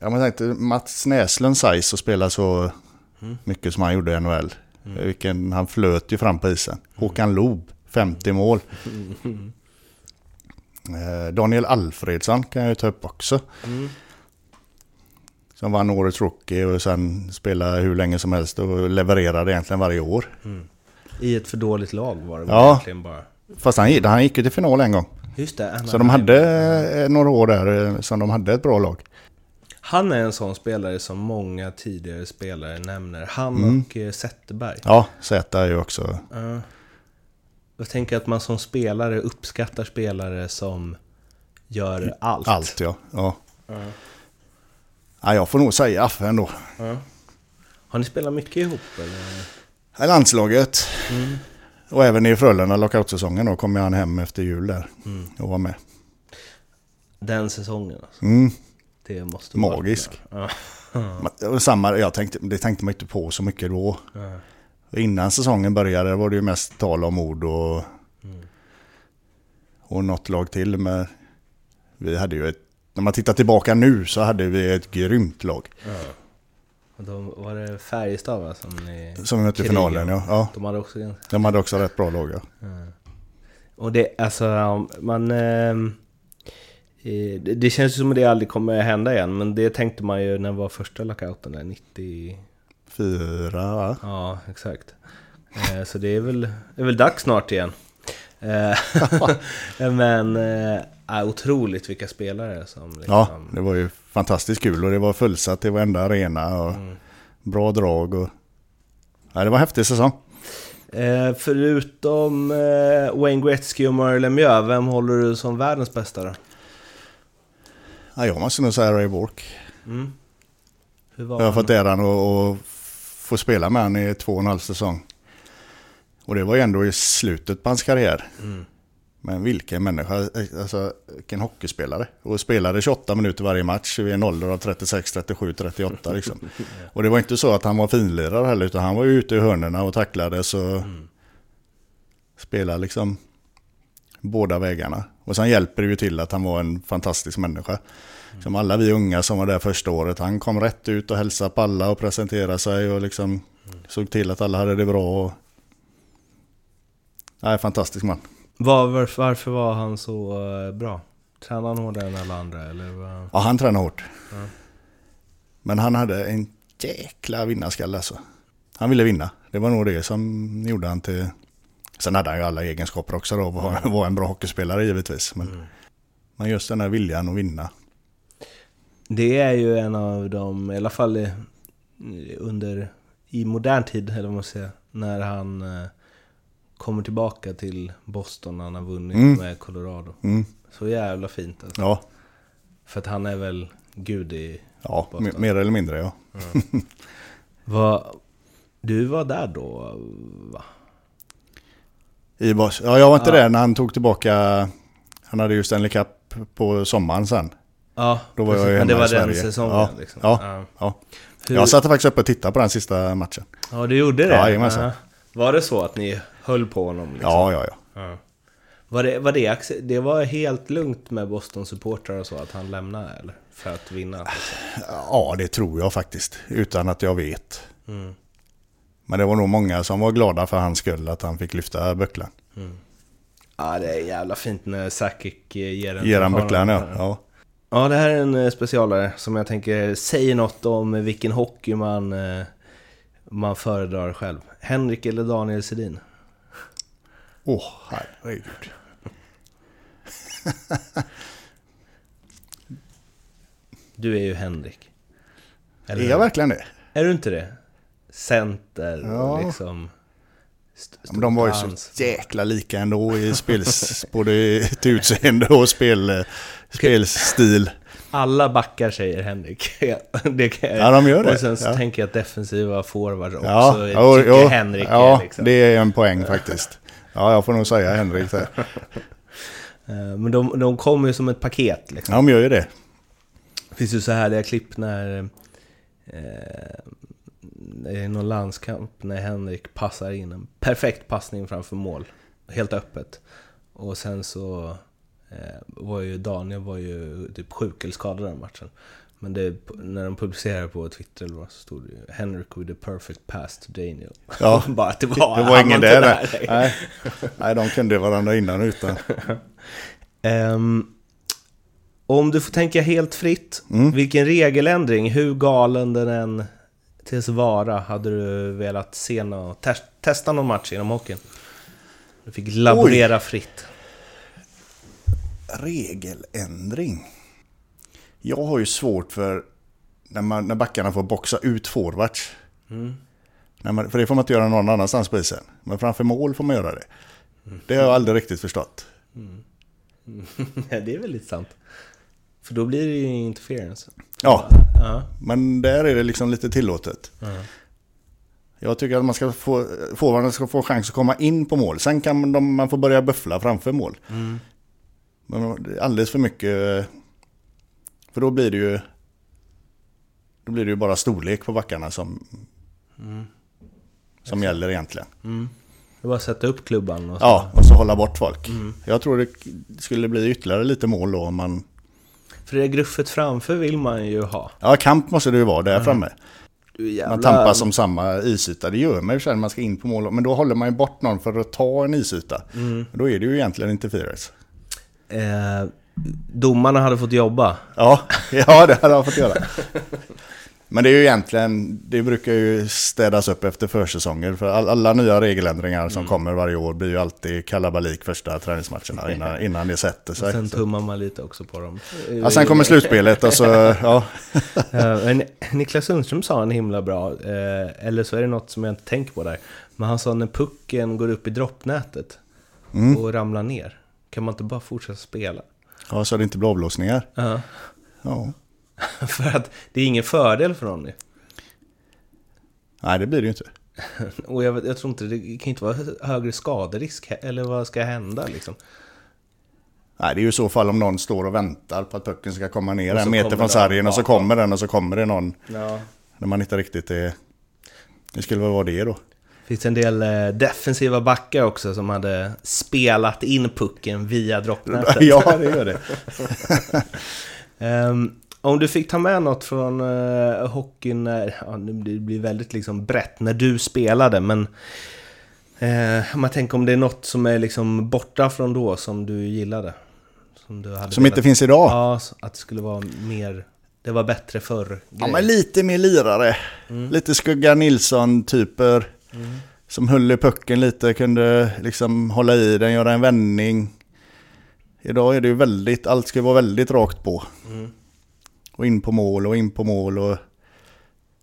Ja, jag tänkte Mats Näslund size och spela så mycket som han gjorde i NHL. Vilken, han flöt ju fram på isen. Håkan Loob, 50 mål. Eh, Daniel Alfredsson kan jag ju ta upp också. Mm. Som vann årets rookie och sen spelade hur länge som helst och levererade egentligen varje år. I ett för dåligt lag var det Ja. egentligen bara. Fast han, han gick ju till final en gång. Just det. Så de hade eh, några år där eh, som de hade ett bra lag. Han är en sån spelare som många tidigare spelare nämner. Han Mm. och eh, Zetterberg. Ja, Z är ju också... Ja. Jag tänker att man som spelare uppskattar spelare som gör allt. Allt ja. ja. Ja. ja jag får nog säga Affe ändå. Ja. Har ni spelat mycket ihop eller? I landslaget. Mm. Och även i Frölunda lockoutsäsongen då kom han hem efter jul där Mm. och var med. Den säsongen alltså. Mm. Det måste vara Magisk. Ja. Men- och Samma, jag tänkte, det tänkte man inte på så mycket då. Ja. Innan säsongen började var det ju mest tal om ord och, Mm. och något lag till. Men vi hade ju ett, när man tittar tillbaka nu så hade vi ett grymt lag. Ja. Och då var det Färjestad va? Som ni... Som vi mötte i finalen ja. ja. De hade också. De hade också rätt bra lag ja. Och det, alltså, ja, man... eh, det, känns ju som att det aldrig kommer hända igen, men det tänkte man ju när det var första lockouten där, 90... Fyra va? Ja, exakt. Eh, så det är väl, det är väl dags snart igen. Eh, men, ja, otroligt vilka spelare som liksom... Ja, det var ju fantastiskt kul och det var fullsatt i varenda arena och Mm. bra drag och... Ja, det var en häftig säsong. Eh, förutom eh, Wayne Gretzky och Murray Lemieux, vem håller du som världens bästa då? Ja, jag måste nog säga Ray Bork. Mm. Jag har han? fått äran att, få spela med honom i två och en halv säsong. Och det var ju ändå i slutet på hans karriär. Mm. Men vilken människa, alltså vilken hockeyspelare. Och spelade 28 minuter varje match i en ålder av 36, 37, 38 liksom. Och det var inte så att han var finlirare heller, utan han var ju ute i hörnerna och tacklade så... Mm. Spelade liksom båda vägarna. Och sen hjälper det ju till att han var en fantastisk människa. Som alla vi unga som var där första året. Han kom rätt ut och hälsade på alla och presenterade sig och liksom såg till att alla hade det bra. Och... Nej, fantastisk man. Var, varför, varför var han så eh, bra? Tränade han hårdare än alla andra eller? Var... Ja, han tränade hårt. Ja. Men han hade en jäkla vinnarskalle alltså. Han ville vinna. Det var nog det som gjorde han till... Sen hade han ju alla egenskaper också då. Var, var en bra hockeyspelare givetvis. Men, Mm. men just den här viljan att vinna. Det är ju en av de, i alla fall under, i modern tid, eller vad man säger, när han eh, kommer tillbaka till Boston när han har vunnit Mm. med Colorado. Mm. Så jävla fint alltså. Ja, För att han är väl gud i... ja Boston. me- mer eller mindre ja. Vad, du var där då, va? I Bos- ja, jag var inte Ja. där när han tog tillbaka... Han hade ju Stanley Cup på sommaren sen. Ja, Då var jag precis. ju Men det var den säsongen Ja, liksom. ja. Ja. Hur, Jag satt faktiskt uppe och tittade på den sista matchen. Ja, du gjorde det? Jajamensan. Var det så att ni höll på honom? Liksom? Ja, ja, ja. Ja. Var det, var det, det var helt lugnt med Boston-supportrar och så, att han lämnade eller? För att vinna? Liksom. Ja, det tror jag faktiskt. Utan att jag vet. Mm. Men det var nog många som var glada för hans skull att han fick lyfta bucklan. Ja, det är jävla fint när Sakic ger den Ger han bucklan, ja. ja. Ja, det här är en eh, specialare som jag tänker säger något om vilken hockey man, eh, man föredrar själv. Henrik eller Daniel Sedin? Åh, herregud. Du är ju Henrik. Eller Är jag verkligen det? Är du inte det? Center och Ja. liksom... st- Men de var ju så jäkla lika ändå i spels, både till utseende och spel, spelstil. Alla backar säger Henrik. det kan jag. Ja, de gör det. Och sen så Ja. tänker jag att defensiva forwards också Ja, tycker jo, jo. Henrik ja är liksom. det är en poäng faktiskt. Ja, jag får nog säga Henrik där. Eh, Men de, de kommer ju som ett paket liksom. Ja, de gör ju det. Det finns ju så härliga klipp när... Eh, är någon landskamp när Henrik passar in en perfekt passning framför mål. Helt öppet. Och sen så eh, var ju Daniel var ju typ sjuk eller skadad den matchen. Men det, när de publicerade på Twitter eller vad så stod det ju Henrik with a perfect pass to Daniel. Ja, Bara att det var, det var ingen inte där. nej. Nej. De kunde varandra innan och utan. Ehm, om du får tänka helt fritt, Mm. vilken regeländring, hur galen den än tills vara, hade du velat se nå, te- testa någon match inom hockeyn? Du fick laborera fritt. Regeländring. Jag har ju svårt för när, man, när backarna får boxa ut forwards. Mm. Man, för det får man inte göra någon annanstans på isen. Men framför mål får man göra det. Det har jag aldrig riktigt förstått. ja, det är väldigt sant. För då blir det ju interference. Ja, Ja. men där är det liksom lite tillåtet. Ja. Jag tycker att man ska få, forwarden ska få chans att komma in på mål. Sen kan de, man få börja buffla framför mål. Mm. Men alldeles för mycket... För då blir det ju... Då blir det ju bara storlek på backarna som, Mm. som gäller egentligen. Mm. Det bara att sätta upp klubban och så. Ja, och så hålla bort folk. Mm. Jag tror det skulle bli ytterligare lite mål då om man... För det gruffet framför vill man ju ha. Ja, kamp måste det ju vara där framme. Du jävla... Man tampas om samma isyta. Det gör man ju när man ska in på mål. Men då håller man ju bort någon för att ta en isyta. Mm. Då är det ju egentligen interference. Eh, domarna hade fått jobba. Ja, ja det hade jag fått göra. Men det är ju egentligen, det brukar ju städas upp efter försäsonger. För all, alla nya regeländringar som kommer varje år blir ju alltid kalabalik första träningsmatcherna innan, innan det sätter Och sig. sen Så- tummar man lite också på dem. Ja, sen kommer slutspelet och så, ja. Eh, men Niklas Sundström sa en himla bra, eh, eller så är det något som jag inte tänker på där. Men han sa när pucken går upp i droppnätet Mm. och ramlar ner, kan man inte bara fortsätta spela? ja, så det inte blir avblåsningar. Ja. Ja. För att det är ingen fördel för ju. Nej, det blir det ju inte. Och jag, jag tror inte, det kan inte vara högre skaderisk, eller vad ska hända liksom? Nej, det är ju i så fall om någon står och väntar på att pucken ska komma ner en meter från sargen och så kommer den och så kommer det någon Ja. när man inte riktigt är... Det skulle väl vara det då. Det finns en del eh, defensiva backar också som hade spelat in pucken via droppnätet. ja, det gör det. Ehm, om du fick ta med något från uh, hockeyn, när, ja, det blir väldigt liksom brett, när du spelade, men eh, man tänker om det är något som är liksom borta från då som du gillade? Som, du hade Som velat- inte finns idag. Ja, att det skulle vara mer, det var bättre förr. Ja, men lite mer lirare. Lite Skugga Nilsson-typer. Mm. Som höll i pucken lite, kunde liksom hålla i den, göra en vändning. Idag är det ju väldigt, allt ska vara väldigt rakt på. Mm. Och in på mål och in på mål och...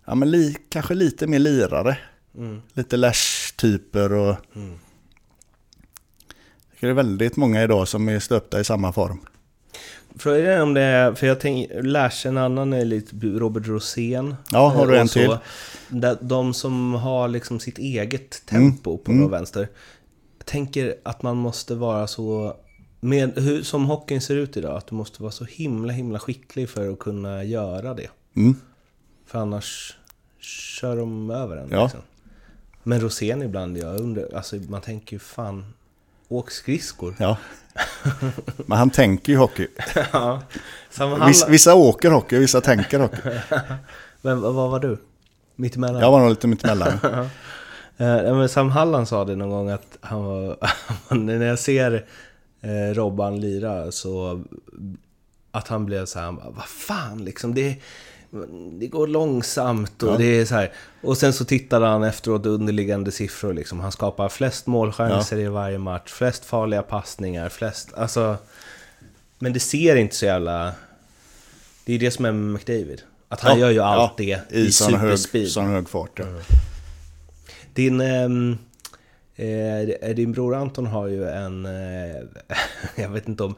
Ja men li, kanske lite mer lirare. Mm. Lite Lash-typer och... Mm. Det är väldigt många idag som är stöpta i samma form. Frågan är om det är, för jag tänker, Lash, en annan är lite Robert Rosén. Ja, har du Eh, en så. till? De som har liksom sitt eget tempo på Mm. mm. vänster. Tänker att man måste vara så... Med, hur, som hockeyn ser ut idag, att du måste vara så himla himla skicklig för att kunna göra det. Mm. För annars kör de över en. Ja. Liksom. Men Rosén ibland, jag undrar, alltså man tänker ju fan, åk skridskor. Ja. Men han tänker ju hockey. ja. Sam Vissa, vissa åker hockey, vissa tänker hockey. Men vad var du? Mittemellan? Jag var nog lite mittemellan. Eh, men Sam Halland sa det någon gång att han var, när jag ser eh, Robban lira så att han blev så här, han bara, vad fan liksom, det, det går långsamt och Ja. det är så här. Och sen så tittade han efteråt underliggande siffror liksom. Han skapar flest målchanser i varje match, flest farliga passningar, flest, alltså. Men det ser inte så jävla... Det är det som är med McDavid. Att han Ja, gör ju ja, allt det i, I sån hög, superspeed. sån hög fart. Ja. Din, ehm, eh, din bror Anton har ju en... Eh, jag vet inte om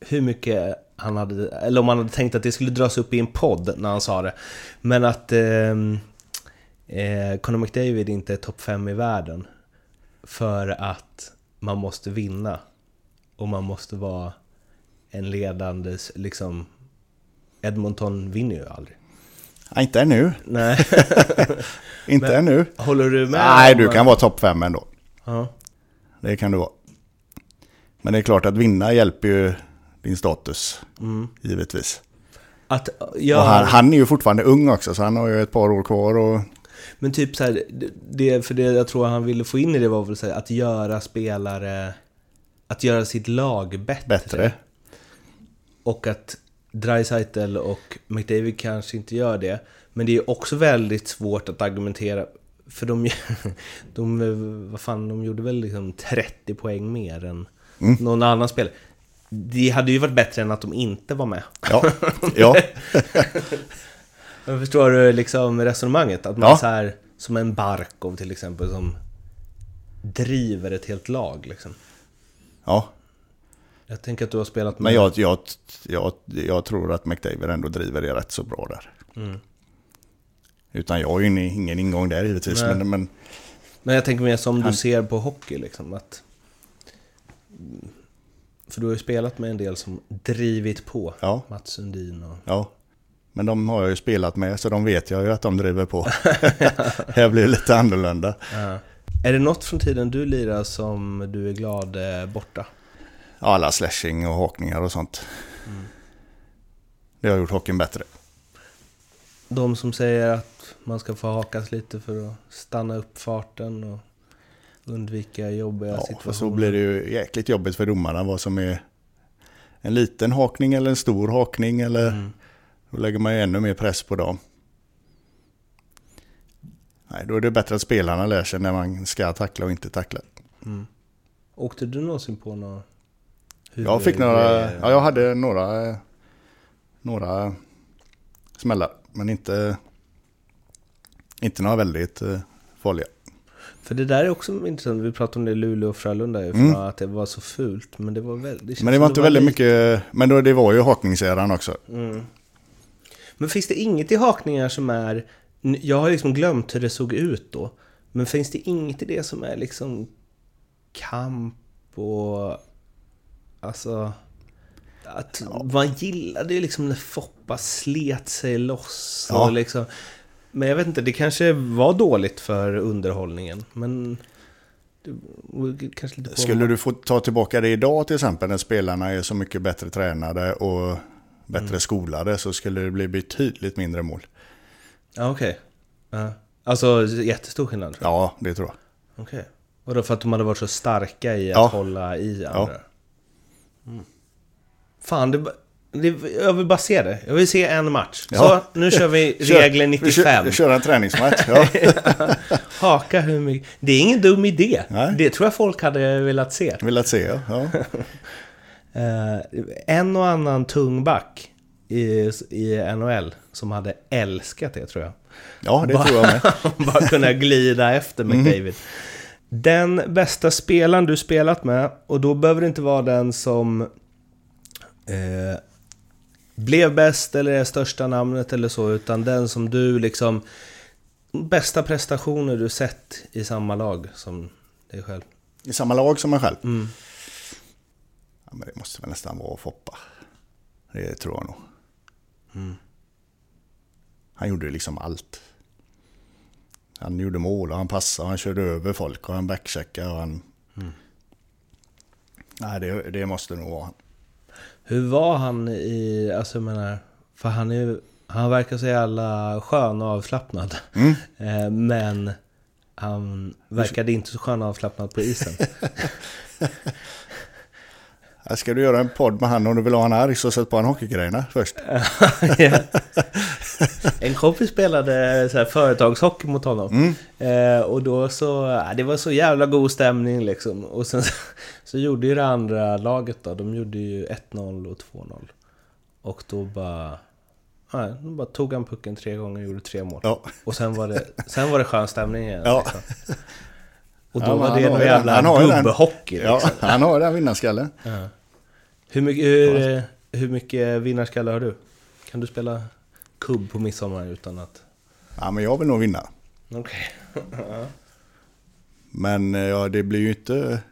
hur mycket han hade... Eller om han hade tänkt att det skulle dras upp i en podd när han sa det. Men att ehm, eh, Conor McDavid inte är topp 5 i världen. För att man måste vinna. Och man måste vara en ledande... Liksom, Edmonton vinner ju aldrig. Nej, inte ännu. Nej. Inte Men- ännu. Håller du med? Nej, du kan vara topp fem ändå. Ja. Det kan du vara. Men det är klart att vinna hjälper ju din status, Mm. givetvis. Att göra... han, han är ju fortfarande ung också, så han har ju ett par år kvar. Och, Men typ så här, det, för det jag tror han ville få in i det var väl så här, att göra spelare... Att göra sitt lag bättre. bättre. Och att Dreisaitl och McDavid kanske inte gör det. Men det är också väldigt svårt att argumentera. För de, de, vad fan, de gjorde väl liksom 30 poäng mer än Mm. någon annan spelare. Det hade ju varit bättre än att de inte var med. Ja, ja, Jag förstår du liksom resonemanget? Att man Ja. så här, som en Barkov till exempel, som driver ett helt lag liksom. ja. Jag tänker att du har spelat med... Men jag, jag, jag, jag tror att McDavid ändå driver det rätt så bra där. Mm. Utan jag har ju ingen, ingång där givetvis. Nej. Men, men Men jag tänker mer som du Han- ser på hockey liksom. Att... För du har ju spelat med en del som drivit på. ja, Mats Sundin och... ja. Men de har jag ju spelat med så de vet jag ju att de driver på. Här blir det lite annorlunda. Ja. Är det något från tiden du lirar som du är glad är borta? Alla slashing och hakningar och sånt. Det har gjort hockeyn bättre. De som säger att man ska få hakas lite för att stanna upp farten och undvika jobbiga Ja, situationer. så blir det ju jäkligt jobbigt för domarna vad som är en liten hakning eller en stor hakning. Eller Mm. då lägger man ju ännu mer press på dem. Nej, då är det bättre att spelarna lär sig när man ska tackla och inte tackla. Mm. Åkte du någonsin på några... Jag fick några, ja jag hade några, några smällar. Men inte, inte några väldigt eh, farliga. För det där är också intressant, vi pratade om det i Luleå och Frölunda Mm. att det var så fult. Men det var väldigt... Men det var inte väldigt mycket, men då, det var ju hakningseran också. Mm. Men finns det inget i hakningar som är... Jag har liksom glömt hur det såg ut då. Men finns det inget i det som är liksom kamp och... Alltså... Att man gillade ju liksom när Foppa slet sig loss och Ja. liksom... Men jag vet inte, det kanske var dåligt för underhållningen. Men... Det Skulle du få ta tillbaka det idag till exempel när spelarna är så mycket bättre tränade och bättre Mm. skolade så skulle det bli betydligt mindre mål. Ja, okej. Ja. Alltså jättestor skillnad? Ja, det tror jag. Okej. Vadå för att de hade varit så starka i att Ja. hålla i andra? Mm. Fan, det, det, jag vill bara se det. Jag vill se en match. Ja. Så, nu kör vi Kör- regel Vi 95. kör, vi kör en träningsmatch. Ja. Haka hur mycket... Det är ingen dum idé. Nej. Det tror jag folk hade velat se. Vill att se, ja. ja. Eh, en och annan tung back i, i NHL som hade älskat det tror jag. Ja, det Bara- tror jag med. Bara kunna glida efter McDavid. Den bästa spelaren du spelat med, och då behöver det inte vara den som eh, blev bäst eller är största namnet eller så, utan den som du liksom... Bästa prestationer du sett i samma lag som dig själv. I samma lag som mig själv. Mm. Ja, men det måste väl nästan vara Foppa. Det tror jag nog. Mm. Han gjorde liksom allt. Han gjorde mål och han passade och han körde över folk och han backcheckade och han... Mm. Nej, det, det måste nog vara han. Hur var han i, alltså jag menar, för han är han verkar så jävla skön och avslappnad. Mm. Eh, Men han verkade inte så skön och avslappnad på isen. Ska du göra en podd med han om du vill ha han arg så sätt på han hockeygrejerna först. Ja. en kompis spelade så här företagshockey mot honom. Mm. Eh, och då så, ja, det var så jävla god stämning liksom. Och sen så, så gjorde ju det andra laget då, de gjorde ju 1-0 och 2-0. Och då bara, nej, då bara tog han pucken tre gånger och gjorde tre mål. Ja. Och sen var det, sen var det skön stämning igen. Ja. Liksom. Och då Ja, var det den- jävla gubbehockey Ja, liksom. han har den vinnarskallen. Ja. Hur, mycket, hur, hur mycket vinnarskalle har du? Kan du spela kubb på midsommar utan att... Ja, men jag vill nog vinna. Okej. Men eh, ja, det blir ju inte...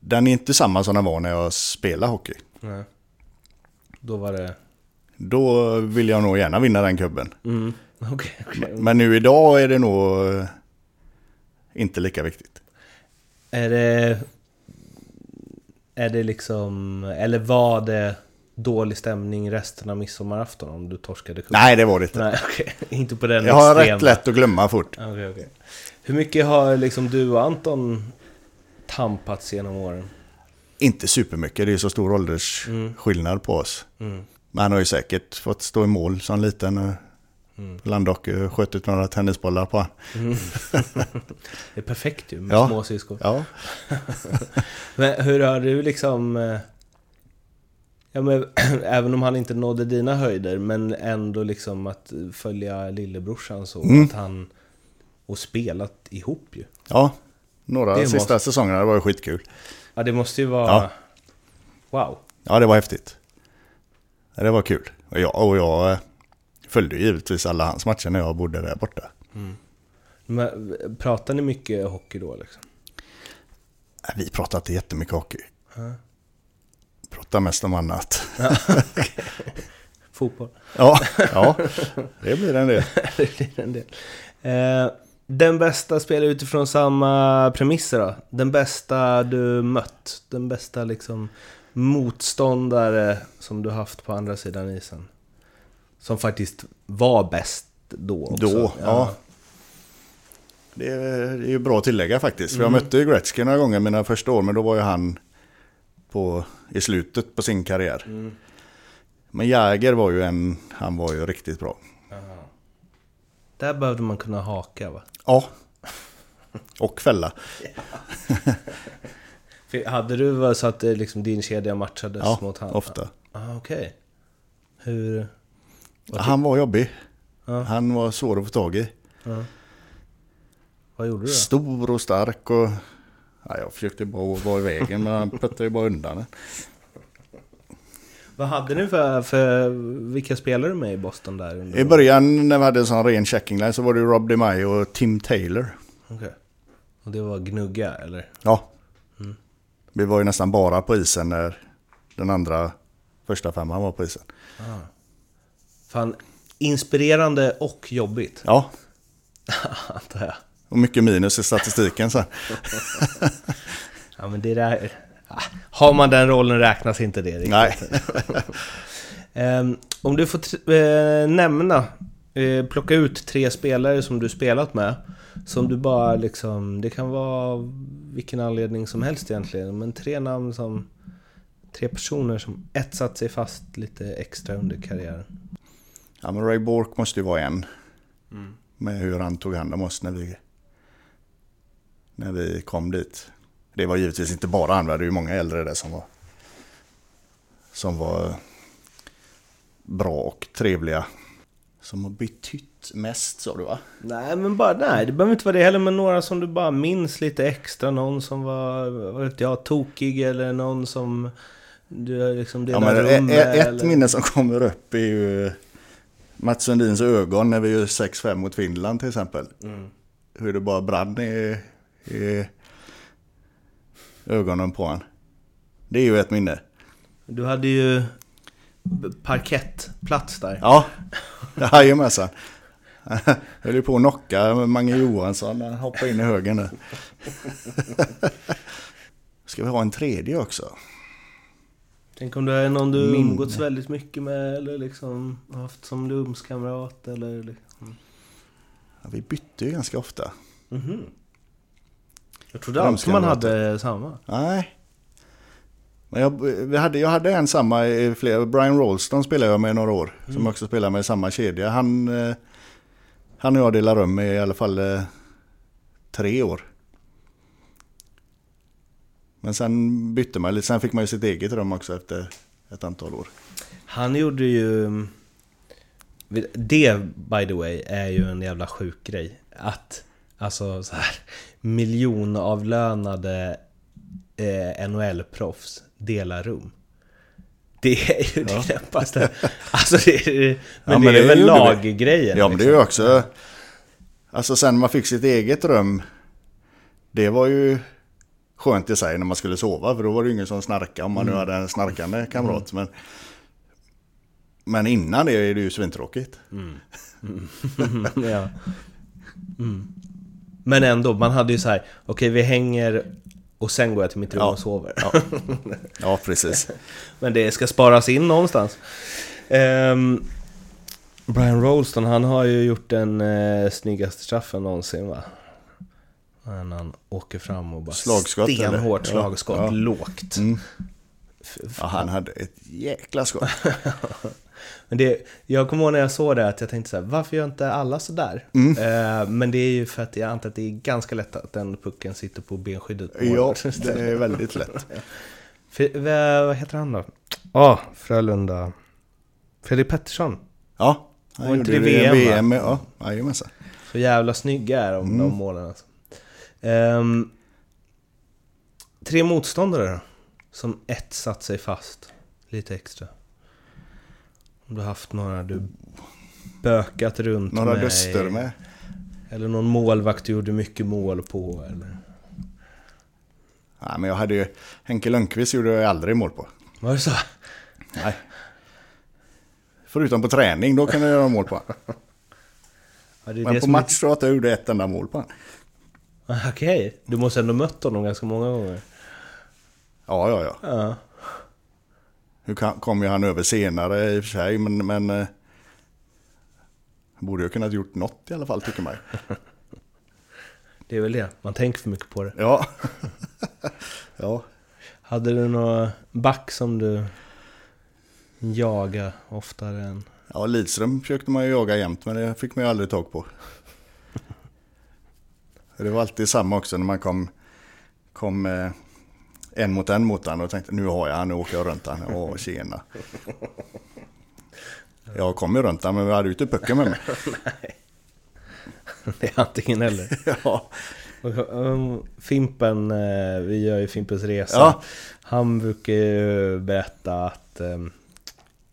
Den är inte samma som den var när jag spelade hockey. Nej. Då var det... Då vill jag nog gärna vinna den kubben. Mm. Okej, okej. Men nu idag är det nog eh, inte lika viktigt. Är det... Är det liksom... Eller var det dålig stämning resten av midsommarafton om du torskade cupen? Nej, det var det inte. Nej, okej. Inte på den Jag har extrema. rätt lätt att glömma fort. Okej, okej. Hur mycket har liksom du och Anton tampats genom åren? Inte supermycket, det är så stor åldersskillnad på oss. Mm. Men han har ju säkert fått stå i mål som liten. Mm. Landhockey och skjutit några tennisbollar på. Mm. det är perfekt ju med Ja. små syskon. Ja. Men hur har du liksom... eh, Ja, men, även om han inte nådde dina höjder, men ändå liksom att följa lillebrorsan så Mm. att han... Och spelat ihop ju. ja. Några Det sista måste- säsongerna var ju skitkul. Ja, det måste ju vara... Ja. Wow. Ja, det var häftigt. Det var kul. Och jag, och jag eh, följde givetvis alla hans matcher när jag bodde där borta. Men, pratar ni mycket hockey då liksom? Vi pratade inte jättemycket hockey. Ja. Pratade mest om annat. Fotboll? Ja, ja det blir en del. det blir en del. Eh, den bästa spelare utifrån samma premisser då? Den bästa du mött? Den bästa liksom motståndare som du haft på andra sidan isen? Som faktiskt var bäst då också? Då, ja. Det är, det är ju bra att tillägga faktiskt. För jag mötte ju Gretzky några gånger mina första år, men då var ju han på, i slutet på sin karriär. Mm. Men Jäger var ju en, han var ju riktigt bra. Där behövde man kunna haka va? Ja. Och fälla. Hade du så att det liksom din kedja matchades Ja, mot han? ofta. Ah, Okej. Hur... Han var jobbig. Ja. Han var svår att få tag i. ja. Vad gjorde du då? Stor och stark och... Ja, jag försökte bara vara i vägen men han puttade ju bara undan den. Vad hade ni för, för vilka spelare med i Boston där? Under I början när vi hade en sån ren checking line så var det Rob DeMaio och Tim Taylor. Okej. Och det var gnugga eller? Ja. Mm. Vi var ju nästan bara på isen när den andra första femman var på isen. Fan, inspirerande och jobbigt, Ja, antar jag. och mycket minus i statistiken sen. Ja men det där... ah, Har man den rollen räknas inte det riktigt. Nej. Ehm, om du får eh, nämna, eh, plocka ut tre spelare som du spelat med. Som du bara liksom, det kan vara vilken anledning som helst egentligen. Men tre namn som, tre personer som etsat sig fast lite extra under karriären. Ja, men Ray Bork måste ju vara en. Mm. Med hur han tog hand om oss när vi, när vi kom dit. Det var givetvis inte bara han, vi hade ju många äldre där som var, som var bra och trevliga. Som har betytt mest sa du va? Nej men bara, nej det behöver inte vara det heller men några som du bara minns lite extra. Någon som var, vad vet jag, tokig eller någon som du liksom Ja, delade men rum ett, med. ett eller... minne som kommer upp är ju Mats Sundins ögon när vi gör 6-5 mot Finland till exempel. Mm. Hur det bara brann i, i ögonen på han. Det är ju ett minne. Du hade ju parkettplats där. Ja, jajamensan. Jag höll ju på att knocka Mange Johansson när han hoppade in i högen där. Ska vi ha en tredje också? Tänk om det är någon du umgåtts väldigt mycket med eller liksom haft som rumskamrat eller liksom. Ja, vi bytte ju ganska ofta. Mhm. Jag trodde alltid man hade samma. Nej. Men jag, vi hade, jag hade en samma i flera. Brian Rolston spelade jag med i några år. Som också spelar med samma kedja. Han, eh, han och jag delar rum i, i alla fall eh, tre år. Men sen bytte man lite. Sen fick man ju sitt eget rum också efter ett antal år. Han gjorde ju... Det, by the way, är ju en jävla sjuk grej. Att, alltså så här, miljonavlönade eh, NHL-proffs delar rum. Det är ju det knäppaste. Alltså det är, men, Ja, det men är det väl laggrejen. Ja men det är liksom. ju också... Alltså sen man fick sitt eget rum. Det var ju skönt i sig när man skulle sova. För då var det ingen som snarkade om man nu hade en snarkande kamrat. Men, Men innan det är det ju svintråkigt. ja. mm. Men ändå, man hade ju så här, okej vi hänger och sen går jag till mitt rum Ja. och sover. Ja, precis. Men det ska sparas in någonstans. Ehm, Brian Rolston, han har ju gjort den eh, snyggaste straffen någonsin va? När han åker fram och bara Slagskott, eller? stenhårt Ja, slagskott, ja. lågt. Mm. Ja, han hade ett jäkla skott. Men det, jag kommer ihåg när jag såg det att jag tänkte så här, varför gör inte alla sådär? Mm. Eh, men det är ju för att jag antar att det är ganska lätt att den pucken sitter på benskyddet. På Ja, det är väldigt lätt. För, vad, heter han då? Ja, Frölunda. Fredrik Pettersson. Ja, han inte gjorde det i VM, VM. Ja, jajamensan. Så jävla snygga är de, Mm. de målen alltså. Ehm, tre motståndare? Som ett satt sig fast lite extra. Om du haft några du bökat runt Några med. duster med. Eller någon målvakt du gjorde mycket mål på eller? Ja, men jag hade ju... Henke Lundqvist gjorde jag aldrig mål på. Var det så? Nej. Förutom på träning, då kan jag göra mål på honom. Ja, Men på match tror jag att jag gjorde ett enda mål på honom. Okej, du måste ändå mött honom ganska många gånger. Ja, ja, ja. Ja. Nu kom ju han över senare i och för sig, men... men eh, borde ju kunnat gjort något i alla fall, tycker man. Det är väl det, man tänker för mycket på det. Ja. ja. Hade du någon back som du jagade oftare än... Ja, Lidström försökte man ju jaga jämt, men det fick man ju aldrig tag på. Det var alltid samma också när man kom, kom eh, en mot en mot han och tänkte nu har jag han, nu åker jag runt han. Åh, tjena. Jag kom ju runt han, men vi hade ju inte pucken med mig. Det är antingen eller. Ja, um, Fimpen, eh, vi gör ju Fimpens Resa. Ja. Han brukar ju berätta att...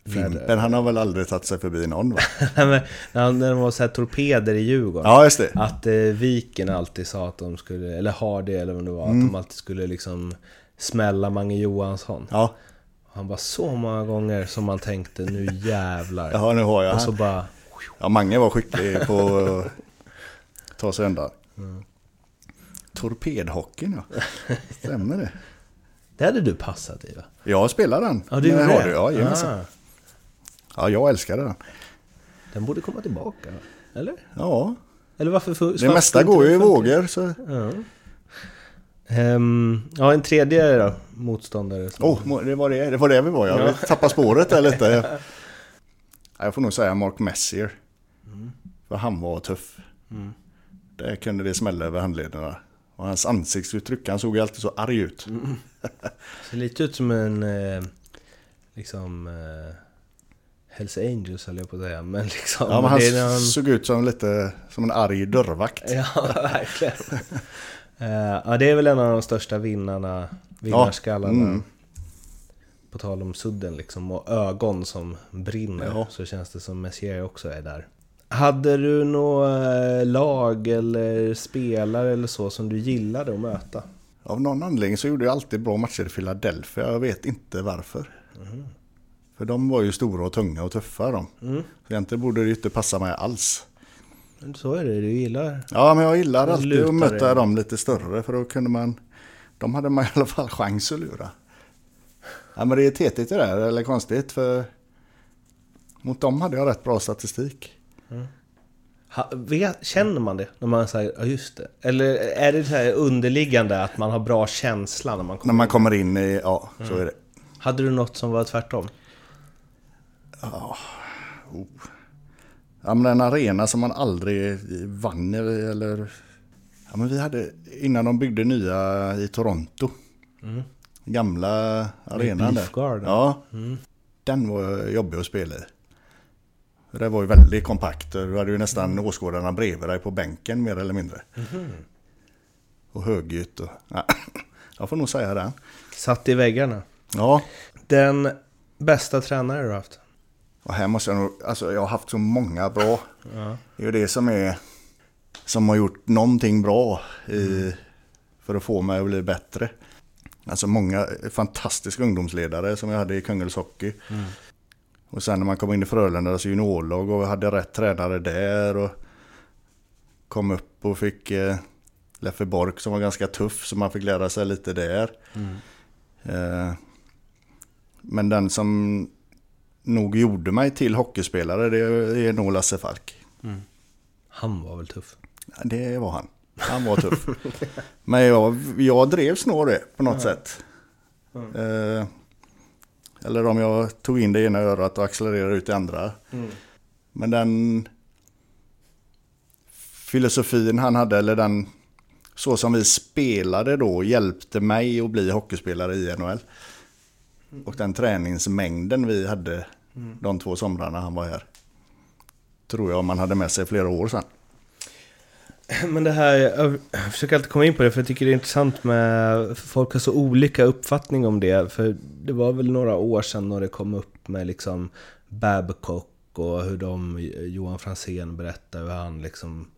Fimpen han har väl aldrig tagit sig förbi någon va? när, det var så här torpeder i Djurgården. Ja, just det. Att eh, Viken alltid sa att de skulle, eller har det eller vad det var, Mm. att de alltid skulle liksom smälla Mange Johansson. Ja, Han var så många gånger som man tänkte nu jävlar. ja nu har jag Och så bara... Ja, Mange var skicklig på att ta sig undan. Torpedhockeyn ja. Stämmer det? Det hade du passat i va? Jag spelar den. Ja, du gjorde har det? du? Ja, Ja, jag älskade den. den borde komma tillbaka, eller? Ja, Eller varför... För, det mesta går ju i vågor. Så... Ja. Ehm, ja, en tredje då, motståndare. Som... Oh, det var det, det var det vi var. Jag tappade spåret där lite. Ja, Jag får nog säga Mark Messier. För han var tuff. Mm. Där kunde det smälla över handlederna. Och hans ansiktsuttryck, han såg ju alltid så arg ut. Ser lite ut som en... Eh, liksom... Eh, Hells Angels höll jag på att säga, men liksom... Ja, men han någon- såg ut som lite som en arg dörrvakt. Ja, verkligen. Eh, ja, det är väl en av de största vinnarna, vinnarskallarna. mm. På tal om sudden liksom, och ögon som brinner, Ja. så känns det som Messier också är där. Hade du något lag eller spelare eller så som du gillade att möta? Av någon anledning så gjorde jag alltid bra matcher i Philadelphia. Jag vet inte varför. För de var ju stora och tunga och tuffa de. Mm. Så egentligen borde det ju inte passa mig alls. Men så är det, du gillar... Ja, men jag gillar De alltid att möta dig. dem lite större för då kunde man... De hade man i alla fall chans att lura. Ja, men det är tetigt det där, eller konstigt för... Mot dem hade jag rätt bra statistik. Ha, vet, känner man det när man säger ja just det? Eller är det så här underliggande att man har bra känsla när man kommer När man in? kommer in i... Ja, så är det. Hade du något som var tvärtom? Ja, men en arena som man aldrig vann eller... Ja, men vi hade... Innan de byggde nya i Toronto. Gamla arenan där. Ja. Den var jobbig att spela i. Det var ju väldigt kompakt. Du hade ju nästan åskådarna bredvid dig på bänken mer eller mindre. Och högljutt och... Ja. Jag får nog säga det. Satt i väggarna? Ja. Den bästa tränare du haft? Och här måste jag nog... Alltså jag har haft så många bra. Ja. Det är ju det som är... Som har gjort någonting bra i, för att få mig att bli bättre. Alltså många fantastiska ungdomsledare som jag hade i Kungälvs Hockey. Och sen när man kom in i Frölundas juniorlag och hade rätt tränare där och kom upp och fick eh, Leffe Bork som var ganska tuff så man fick lära sig lite där. Mm. Eh, men den som nog gjorde mig till hockeyspelare det är nog Lasse Falk. Han var väl tuff? Det var han. Han var tuff. Men jag, jag drevs nog det på något sätt. Eh, eller om jag tog in det ena örat och accelererade ut det andra. Men den filosofin han hade, eller den så som vi spelade då, hjälpte mig att bli hockeyspelare i NHL. Och den träningsmängden vi hade de två somrarna han var här. Tror jag man hade med sig flera år sedan. Men det här, jag försöker alltid komma in på det för jag tycker det är intressant med, folk har så olika uppfattning om det. För det var väl några år sedan när det kom upp med liksom Babcock och hur de, Johan Franzén berättade hur han liksom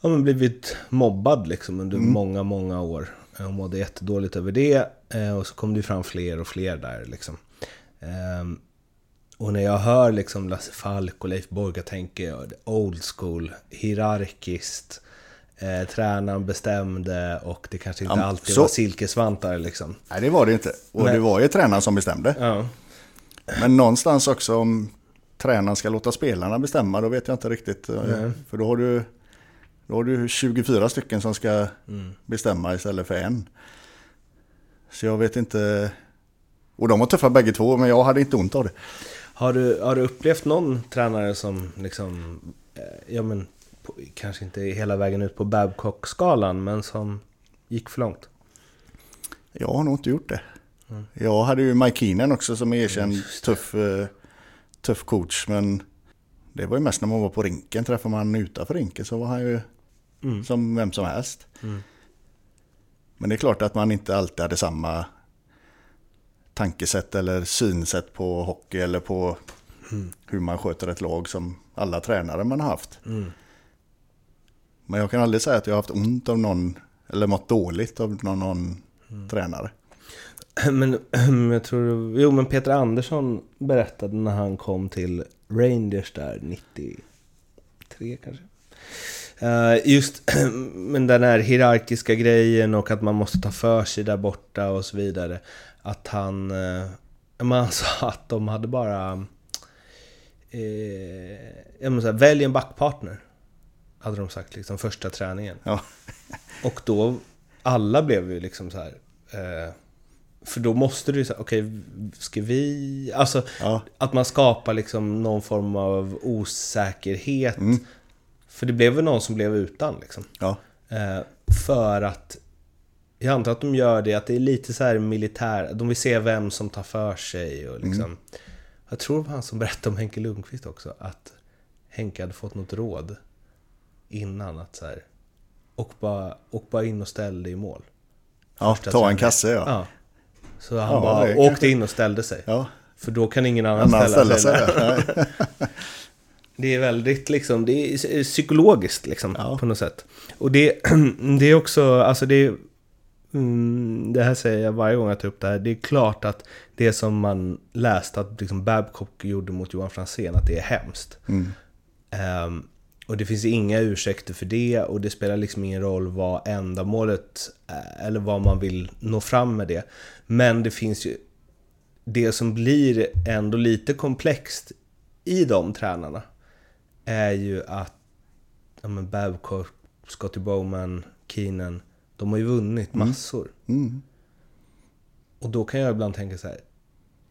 ja, men blivit mobbad liksom under många, många år. Och mådde jättedåligt över det. Eh, Och så kom det fram fler och fler där liksom. Ehm, Och när jag hör liksom Lasse Falk och Leif Borg, tänker jag old school, hierarkiskt. Eh, tränaren bestämde och det kanske inte Ja, alltid så- var silkesvantar liksom. Nej, det var det inte. Och Nej. det var ju tränaren som bestämde. Ja. Men någonstans också om tränaren ska låta spelarna bestämma, då vet jag inte riktigt. eh, Nej. För då har du, då har du 24 stycken som ska Mm. bestämma istället för en. Så jag vet inte. Och de var tuffa bägge två, men jag hade inte ont av det. Har, du, har du upplevt någon tränare som liksom, eh, ja men, på, kanske inte hela vägen ut på Babcock-skalan, men som gick för långt? Jag har nog inte gjort det. Mm. Jag hade ju Mike Keenan också som är erkänd tuff, eh, tuff coach. Men det var ju mest när man var på rinken. Träffade man utanför rinken så var han ju Mm. som vem som helst. Mm. Men det är klart att man inte alltid hade samma tankesätt eller synsätt på hockey eller på hur man sköter ett lag som alla tränare man har haft. Mm. Men jag kan aldrig säga att jag har haft ont av någon eller mått dåligt av någon, någon tränare. Men jag tror, jo men Peter Andersson berättade när han kom till Rangers där 93 kanske. Eh, just men den här hierarkiska grejen och att man måste ta för sig där borta och så vidare. Att han, eh, men han sa att de hade bara, eh, här, välj en backpartner. Hade de sagt liksom första träningen. Ja. Och då, alla blev ju liksom så här. Eh, för då måste du ju säga, okej, ska vi... Alltså, Ja. att man skapar liksom någon form av osäkerhet. Mm. För det blev väl någon som blev utan liksom. Ja. Eh, för att... Jag antar att de gör det, att det är lite så här militär... De vill se vem som tar för sig och liksom... Jag tror det var han som berättade om Henke Lundqvist också, att Henke hade fått något råd innan att så här... Och bara, och bara in och ställ dig i mål. Ja, Första ta en kasse ja. Ja. Så han Ja, bara åkte kanske- in och ställde sig. ja. För då kan ingen annan Annan ställa, ställa sig. sig. Det är väldigt liksom, det är psykologiskt liksom Ja. på något sätt. Och det, det är också, alltså det är, mm, det här säger jag varje gång jag tar upp det här, det är klart att det som man läst att liksom Babcock gjorde mot Johan Franzén, att det är hemskt. Mm. Ehm, och det finns inga ursäkter för det och det spelar liksom ingen roll vad ändamålet är, eller vad man vill nå fram med det. Men det finns ju det som blir ändå lite komplext i de tränarna är ju att ja, men Babcock, Scotty Bowman, Keenan, de har ju vunnit massor. Mm. Och då kan jag ibland tänka så här.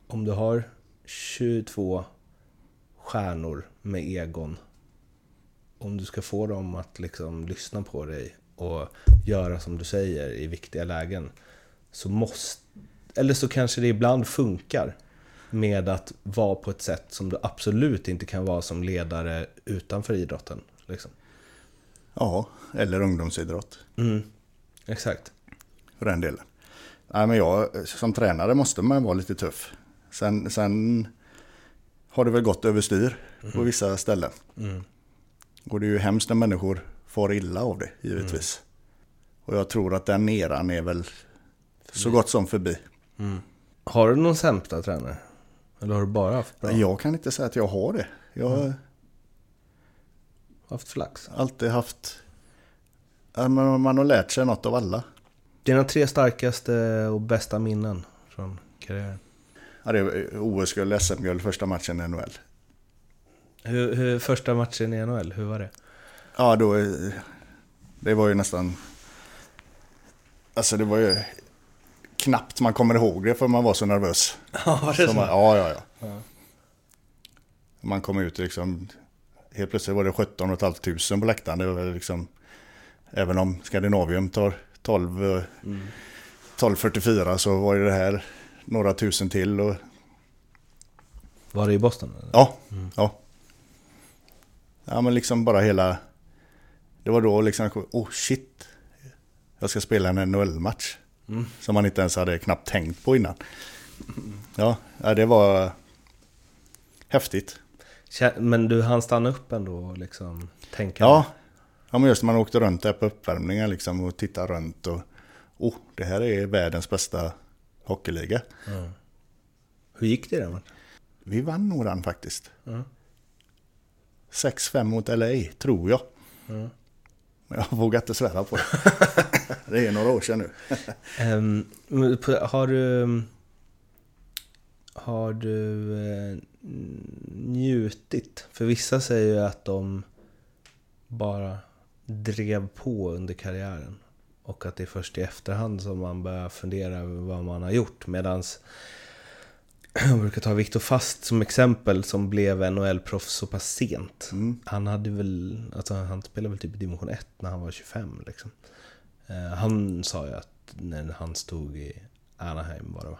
Om du har 22 stjärnor med egon. Om du ska få dem att liksom lyssna på dig och göra som du säger i viktiga lägen. Så måste... Eller så kanske det ibland funkar med att vara på ett sätt som du absolut inte kan vara som ledare utanför idrotten. Liksom. Ja, eller ungdomsidrott Mm, exakt. för den delen. Nej, men jag, som tränare måste man vara lite tuff. Sen, sen har det väl gått överstyr på vissa ställen. Mm. Och det är ju hemskt när människor får illa av det, givetvis. Och jag tror att den eran är väl så gott som förbi. Har du någon sämsta tränare? Eller har du bara haft bra? Jag kan inte säga att jag har det. Jag har Haft flax? alltid haft... man har lärt sig något av alla. Dina tre starkaste och bästa minnen från karriären? Ja, det är OS-guld, SM-guld, första matchen i NHL. Hur, hur, första matchen i NHL, hur var det? Ja, då... eh, Det var ju nästan... Alltså det var ju knappt man kommer ihåg det för man var så nervös. Ja, var Så man, ja, ja, ja. Ja. Man kom ut liksom... Helt plötsligt var det 17 500 på läktaren. Det var liksom... Även om Skandinavium tar 12... eh, Mm. 12.44 så var det här några tusen till. Och, Var det i Boston? Eller? ja, ja. Ja men liksom bara hela... Det var då liksom, oh shit. Jag ska spela en NHL-match. Mm. Som man inte ens hade knappt tänkt på innan. Ja, ja det var häftigt. Men du hann stanna upp ändå och liksom tänka? Ja, ja men just när man åkte runt där på uppvärmningar liksom och tittade runt och oh, det här är världens bästa hockeyliga. Ja. Hur gick det matchen? Vi vann nog den faktiskt. Ja. 6-5 mot LA, tror jag. Ja. Men jag vågar inte svära på det. det är några år sedan nu. På- har du... Har du eh, njutit? För vissa säger ju att de bara drev på under karriären. Och att det är först i efterhand som man börjar fundera över vad man har gjort. Medans jag brukar ta Viktor Fast som exempel som blev NHL-proffs så pass sent. Mm. Han hade väl, alltså han spelade väl typ i division 1 när han var 25 liksom. Eh, han sa ju att när han stod i Anaheim var det?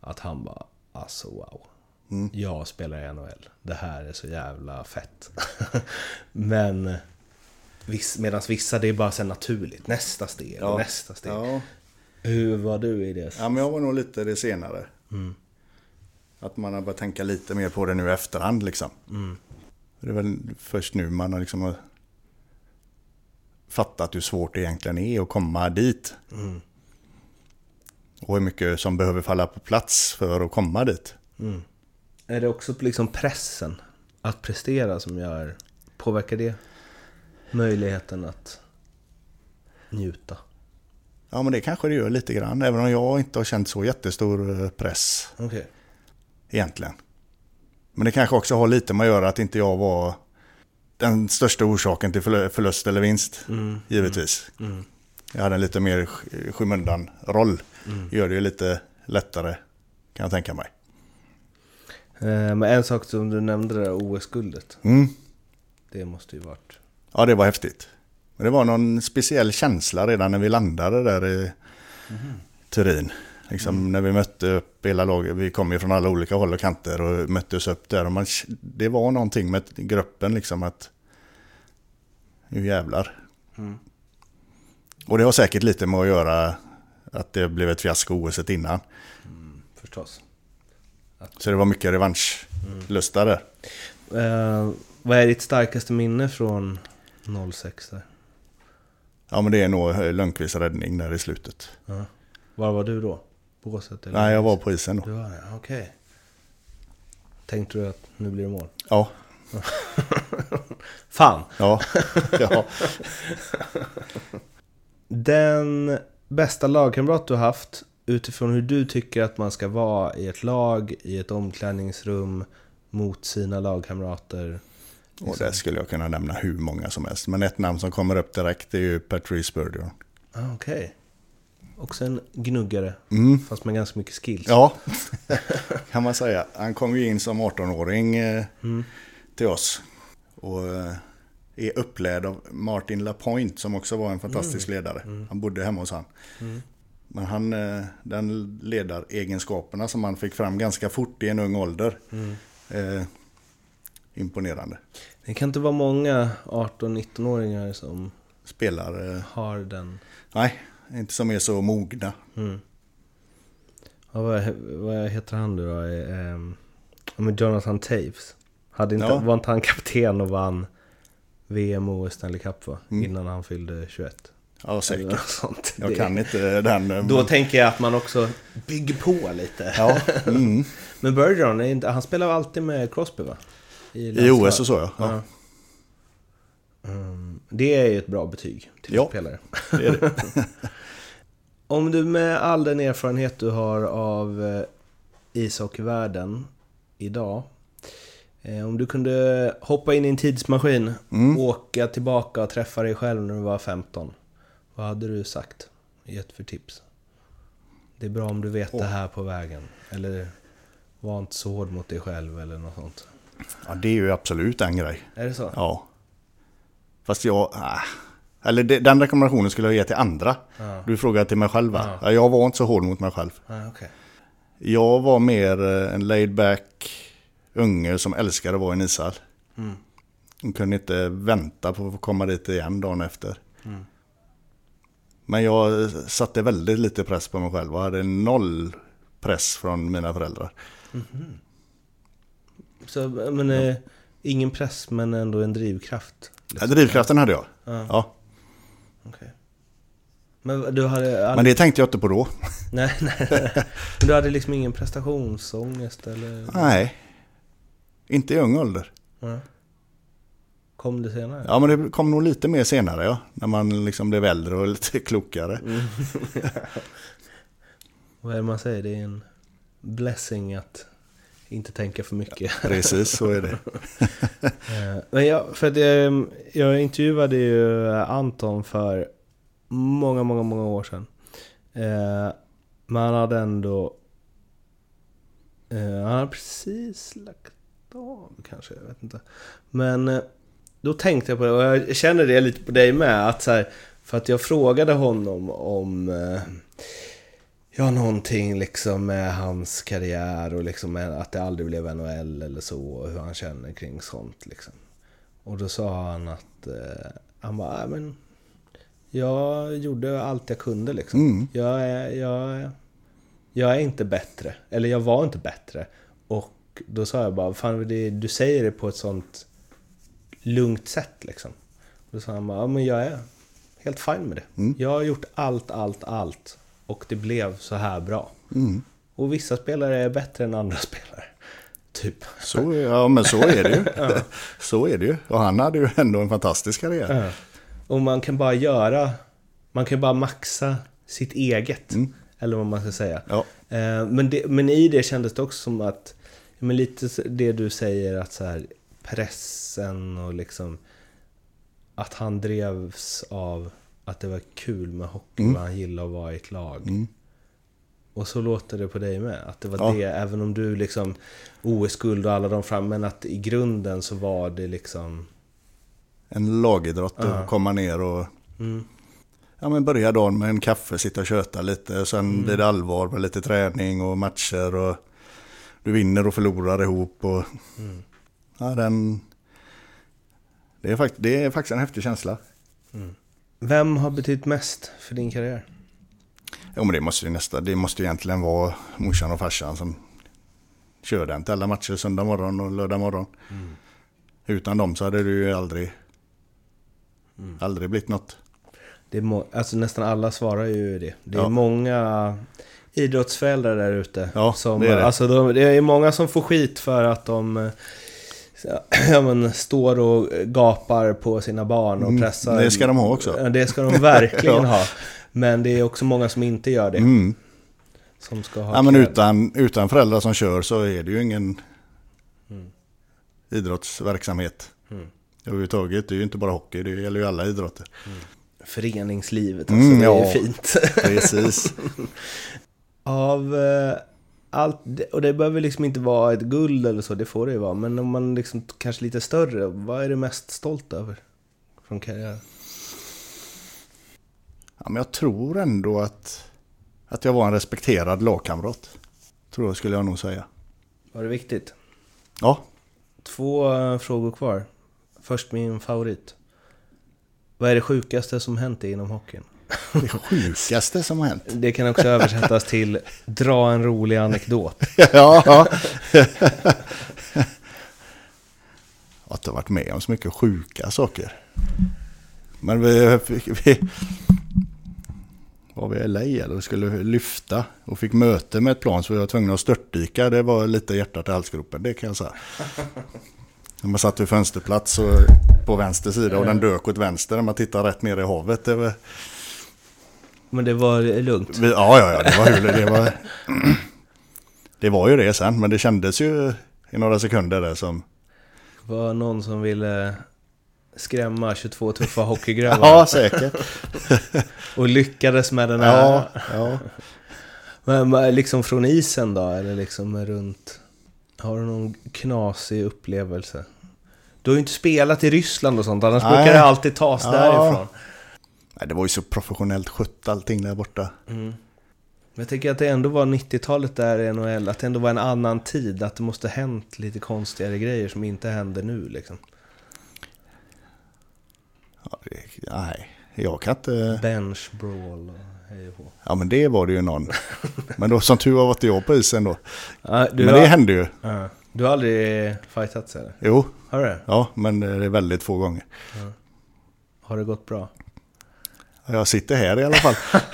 Att han bara, alltså wow. Mm. Jag spelar i NHL. Det här är så jävla fett. Men viss, medan vissa det är bara så naturligt. Nästa steg och nästa steg. Ja. Hur var du i det? ja, men jag var nog lite det senare. Mm. Att man har börjat tänka lite mer på det nu i efterhand liksom. Mm. Det är väl först nu man har liksom fattat hur svårt det egentligen är att komma dit. Mm. Och hur mycket som behöver falla på plats för att komma dit. Mm. Är det också liksom pressen att prestera som gör, påverkar det möjligheten att njuta? Ja men det kanske det gör lite grann. Även om jag inte har känt så jättestor eh, press Okej. egentligen. Men det kanske också har lite med att göra att inte jag var den största orsaken till förl- förlust eller vinst. Mm. Givetvis. Mm. Jag hade en lite mer sk- skymundan-roll. Mm. Gör det ju lite lättare kan jag tänka mig. Eh, Men en sak som du nämnde där, OS-guldet. Mm. Det måste ju varit... Ja, det var häftigt. Men det var någon speciell känsla redan när vi landade där i Turin. Liksom när vi mötte upp hela laget. Vi kom ju från alla olika håll och kanter och möttes upp där. Och man, det var någonting med gruppen liksom att nu jävlar. Mm. Och det har säkert lite med att göra att det blev ett fiasko OS innan. Förstås. Så det var mycket revanschlusta där. Eh, vad är ditt starkaste minne från 06 där? Ja men det är nog Lönnqvists räddning där i slutet. Ja. Var var du då? Båset? Eller? Nej, jag var på isen då. Du var det, okej. Tänkte du att nu blir det mål? Ja, Fan! ja, ja. Den bästa lagkamrat du har haft utifrån hur du tycker att man ska vara i ett lag, i ett omklädningsrum, mot sina lagkamrater. Och där skulle jag kunna nämna hur många som helst. Men ett namn som kommer upp direkt är ju Patrice Bergeron. Ah, Okej. Också en gnuggare, Mm. fast med ganska mycket skills. Ja, kan man säga. Han kom ju in som 18-åring eh, Mm. till oss. Och eh, är upplärd av Martin Lapointe som också var en fantastisk ledare. Han bodde hemma hos han. Mm. Men han, eh, den ledaregenskaperna som han fick fram ganska fort i en ung ålder. Mm. Eh, imponerande. Det kan inte vara många 18-19-åringar som Spelar, har den. nej, inte som är så mogna. Mm. Ja, vad, vad heter han nu då? Ehm, ja, men Jonathan Taves. Hade inte, Ja. Var inte han kapten och vann VM och Stanley Cup va? Mm. Innan han fyllde 21. Ja, säkert. sånt. Jag Det- kan inte den. eh, Då tänker jag att man också bygger på lite. Ja, mm. Men Bergeron, är inte, han spelar alltid med Crosby va? I landslag. OS och så ja. ja. Mm, det är ju ett bra betyg till Ja. spelare. Det är det. Om du med all den erfarenhet du har av eh, ishockeyvärlden idag. Eh, om du kunde hoppa in i en tidsmaskin, Mm. åka tillbaka och träffa dig själv när du var 15. Vad hade du sagt? Gett för tips? Det är bra om du vet det här på vägen. Eller var inte så hård mot dig själv eller något sånt. Ja, det är ju absolut en grej. Är det så? Ja. Fast jag... Äh. Eller det, den rekommendationen skulle jag ge till andra. Ja. Du frågade till mig själv va? Ja. Ja, jag var inte så hård mot mig själv. Ah, okej. Jag var mer eh, en laid back unge som älskade att vara i en ishall. Mm. Hon kunde inte vänta på att få komma dit igen dagen efter. Mm. Men jag satte väldigt lite press på mig själv och hade noll press från mina föräldrar. Så, men eh, ingen press men ändå en drivkraft? Ja, drivkraften hade jag. Ja, Ja. okej. Men du hade aldrig... Men det tänkte jag inte på då. Nej, nej, nej. Men du hade liksom ingen prestationsångest eller? Nej. Inte i ung ålder. Ja. Kom det senare? Ja men det kom nog lite mer senare ja. När man liksom blev äldre och lite klokare. Vad är det man säger? Det är en blessing att inte tänka för mycket. Precis så är det. Eh, Men jag, för att jag, jag intervjuade ju Anton för många, många, många år sedan. Eh, Men han hade ändå... eh, Han hade precis lagt av kanske, jag vet inte. Men eh, då tänkte jag på det, och jag känner det lite på dig med. Att så här, för att jag frågade honom om... Ja, någonting liksom med hans karriär och liksom att det aldrig blev NHL eller så och hur han känner kring sånt liksom. Och då sa han att eh, han bara, "Nej, men jag gjorde allt jag kunde liksom. Mm. Jag, är, jag, jag är inte bättre, eller jag var inte bättre. Och då sa jag bara, fan det, du säger det på ett sånt lugnt sätt liksom. Då sa han bara, ja men jag är helt fin med det. Mm. Jag har gjort allt, allt, allt. Och det blev så här bra. Mm. Och vissa spelare är bättre än andra spelare. Typ. Så, ja men så är det ju. Så är det ju. Och han hade ju ändå en fantastisk karriär. Ja. Och man kan bara göra, man kan bara maxa sitt eget. Mm. Eller vad man ska säga. Ja. Eh, Men, det, men i det kändes det också som att, ja, men lite det du säger att så här, pressen och liksom att han drevs av att det var kul med hockey Mm. han gillade att vara i ett lag. Mm. Och så låter det på dig med. Att det var Ja. det, även om du liksom OS-guld och alla de fram, men att i grunden så var det liksom... En lagidrott Ja. att komma ner och Mm, ja, men börja dagen med en kaffe, sitta och köta lite. Och sen Mm. blir det allvar med lite träning och matcher. Och du vinner och förlorar ihop. Och, mm, ja, den, det, är fakt- det är faktiskt en häftig känsla. mm. Vem har betytt mest för din karriär? Jo men det måste ju nästa, det måste ju egentligen vara morsan och farsan som körde den till alla matcher söndag morgon och lördag morgon. Utan dem så hade det ju aldrig, aldrig blivit något. Det må- alltså nästan alla svarar ju det. Det är Ja. många idrottsföräldrar där ute. Ja, som, det är det. Alltså de, det är många som får skit för att de eh, ja, men, står och gapar på sina barn och Mm, pressar. det ska de ha också. Ja, det ska de verkligen Ja. ha. Men det är också många som inte gör det. Mm. Som ska ha Ja men utan, utan föräldrar som kör så är det ju ingen Mm. idrottsverksamhet. Mm. Överhuvudtaget, det är ju inte bara hockey, det gäller ju alla idrotter. Föreningslivet, alltså, Mm, det är ja. fint. Precis. Av eh, allt, och det behöver liksom inte vara ett guld eller så, det får det ju vara. Men om man liksom kanske lite större, vad är du mest stolt över? Från karriären? Ja, men jag tror ändå att, att jag var en respekterad lagkamrat. Tror jag skulle jag nog säga. Var det viktigt? Ja, Två eh, frågor kvar. Först min favorit. Vad är det sjukaste som hänt dig inom hockeyn? Det sjukaste som har hänt. Det kan också översättas till dra en rolig anekdot. ja. Att jag har varit med om så mycket sjuka saker. Men vi, vi, var vi i LA eller skulle lyfta och fick möte med ett plan så vi var tvungna att störtdyka. Det var lite hjärtat i halsgropen, det kan jag säga. Man satt vid fönsterplats och på vänster sida och den dök åt vänster när man tittar rätt ner i havet. Det var, Men det var lugnt. vi, ja, ja, ja, det var hur det var. Det var ju det sen, men det kändes ju i några sekunder där som... Det var någon som ville skrämma 22 tuffa hockeygrabbar. Ja, säkert. Och lyckades med den här. Ja, ja. Men men liksom från isen då? Eller liksom runt? Har du någon knasig upplevelse? Du har ju inte spelat i Ryssland och sånt, annars Nej. brukar det alltid tas Ja. därifrån. Nej, det var ju så professionellt skött allting där borta. Men jag tänker att det ändå var 90-talet där i NHL, att det ändå var en annan tid, att det måste hänt lite konstigare grejer som inte händer nu liksom. Ja, det, nej, jag kan inte... Bench brawl och hej och hå. Ja, men det var det ju någon. Men då, som tur var var inte jag på isen då. Ja, men har, det hände ju. ja. du har aldrig fightats eller? Jo, Har du det? ja, men det är väldigt få gånger. Har det gått bra? Jag sitter här i alla fall.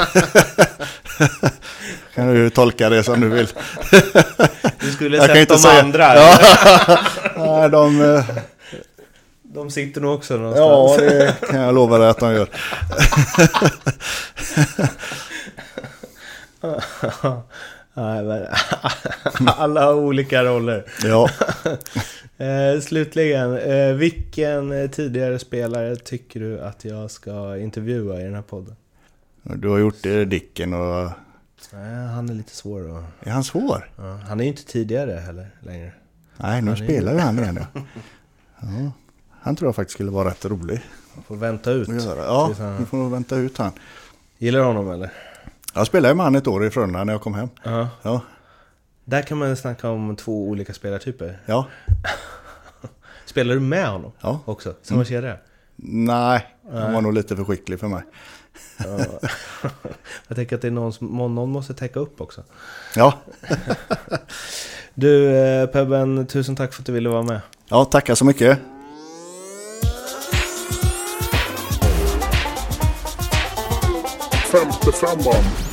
kan du tolka det som du vill. Du skulle Jag sett inte de säga- andra. Ja. Nej, de... eh, De sitter nog också Ja, någonstans. det kan jag lova dig att de gör. Alla har olika roller. Ja, Eh, slutligen, eh, vilken tidigare spelare tycker du att jag ska intervjua i den här podden? du har gjort det Dicken och... Nej, han är lite svår att... Är han svår? Ja, han är ju inte tidigare heller längre. Nej, nu Han spelar ju han igen ja. Han tror jag faktiskt skulle vara rätt rolig Man får vänta ut. Ja, han- vi får vänta ut han. Gillar du honom eller? Jag spelade med han ett år i Frölunda när jag kom hem. Ja. Ja, Där kan man snacka om två olika spelartyper. ja, Spelar du med honom ja. också? Samma kedja? Nej, han var nog lite för skicklig för mig. Ja. Jag tänker att det är någon som någon måste täcka upp också. Ja, Du eh, Pebben, tusen tack för att du ville vara med. ja tackar så mycket. Femte femman.